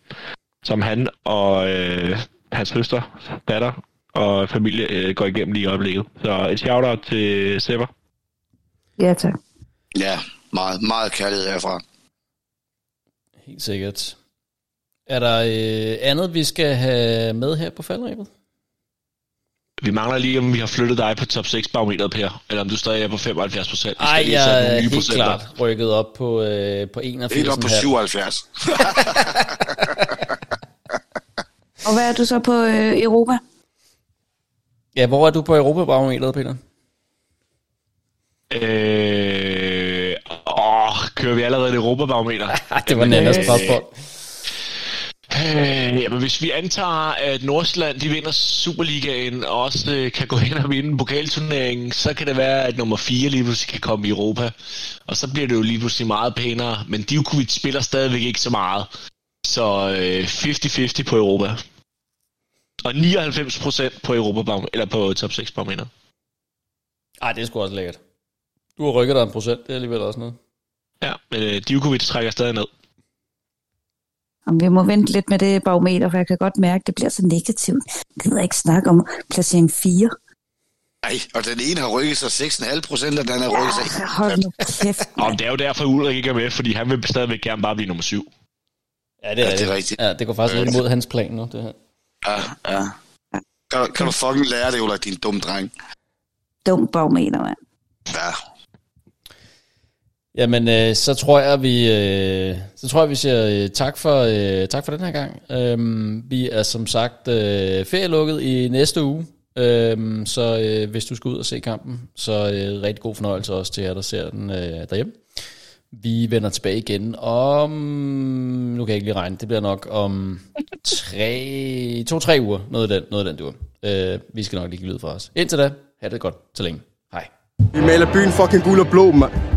som han og øh, hans søster, datter og familie øh, går igennem lige i øjeblikket. Så et shout-out til Sepper. Ja, tak. Ja, meget, meget kærlighed herfra. Helt sikkert. Er der øh, andet, vi skal have med her på faldrebet? Vi mangler lige, om vi har flyttet dig på top 6 barometeret, Per, eller om du stadig er på 75 procent. Ej, jeg er helt klart rykket op på, øh, på 81. Helt op på 77. Og hvad er du så på øh, Europa? Ja, hvor er du på Europabarometeret, Peter? Øh, åh, kører vi allerede et Europabarometer? det var Nannas spørgsmål. Øh, jamen, hvis vi antager, at Nordsjælland de vinder Superligaen og også øh, kan gå hen og vinde pokalturneringen, så kan det være, at nummer 4 lige pludselig kan komme i Europa. Og så bliver det jo lige pludselig meget pænere. Men Divkovic spiller stadigvæk ikke så meget. Så øh, 50-50 på Europa. Og 99% på Europa eller på top 6 barometer. Ej, det er sgu også lækkert. Du har rykket dig en procent, det er alligevel også noget. Ja, men øh, Divkovic trækker stadig ned. Om vi må vente lidt med det barometer, for jeg kan godt mærke, at det bliver så negativt. Jeg gider ikke snakke om placering 4. Nej, og den ene har rykket sig 6,5 procent, og den har rykket sig... Hold nu kæft. Og det er jo derfor, Ulrik ikke er med, fordi han vil stadigvæk gerne bare blive nummer 7. Ja, det er, Ja, det er rigtigt. Ja, det går faktisk lidt imod hans plan nu, det her. Ja, ja. Kan, du- kan du fucking lære det, Ulrik, din dumme dreng? Dum barometer, mand. Ja. Jamen, øh, så tror jeg, vi, øh, så tror jeg, vi siger øh, tak, for, øh, tak for den her gang. Øhm, vi er som sagt øh, ferielukket i næste uge, øhm, så øh, hvis du skal ud og se kampen, så øh, rigtig god fornøjelse også til jer, der ser den øh, derhjemme. Vi vender tilbage igen om, nu kan jeg ikke lige regne, det bliver nok om tre, to-tre uger, noget af den, noget af den dur. Øh, vi skal nok lige give lyd fra os. Indtil da, have det godt så længe. Hej. Vi maler byen fucking gul og blå, mand.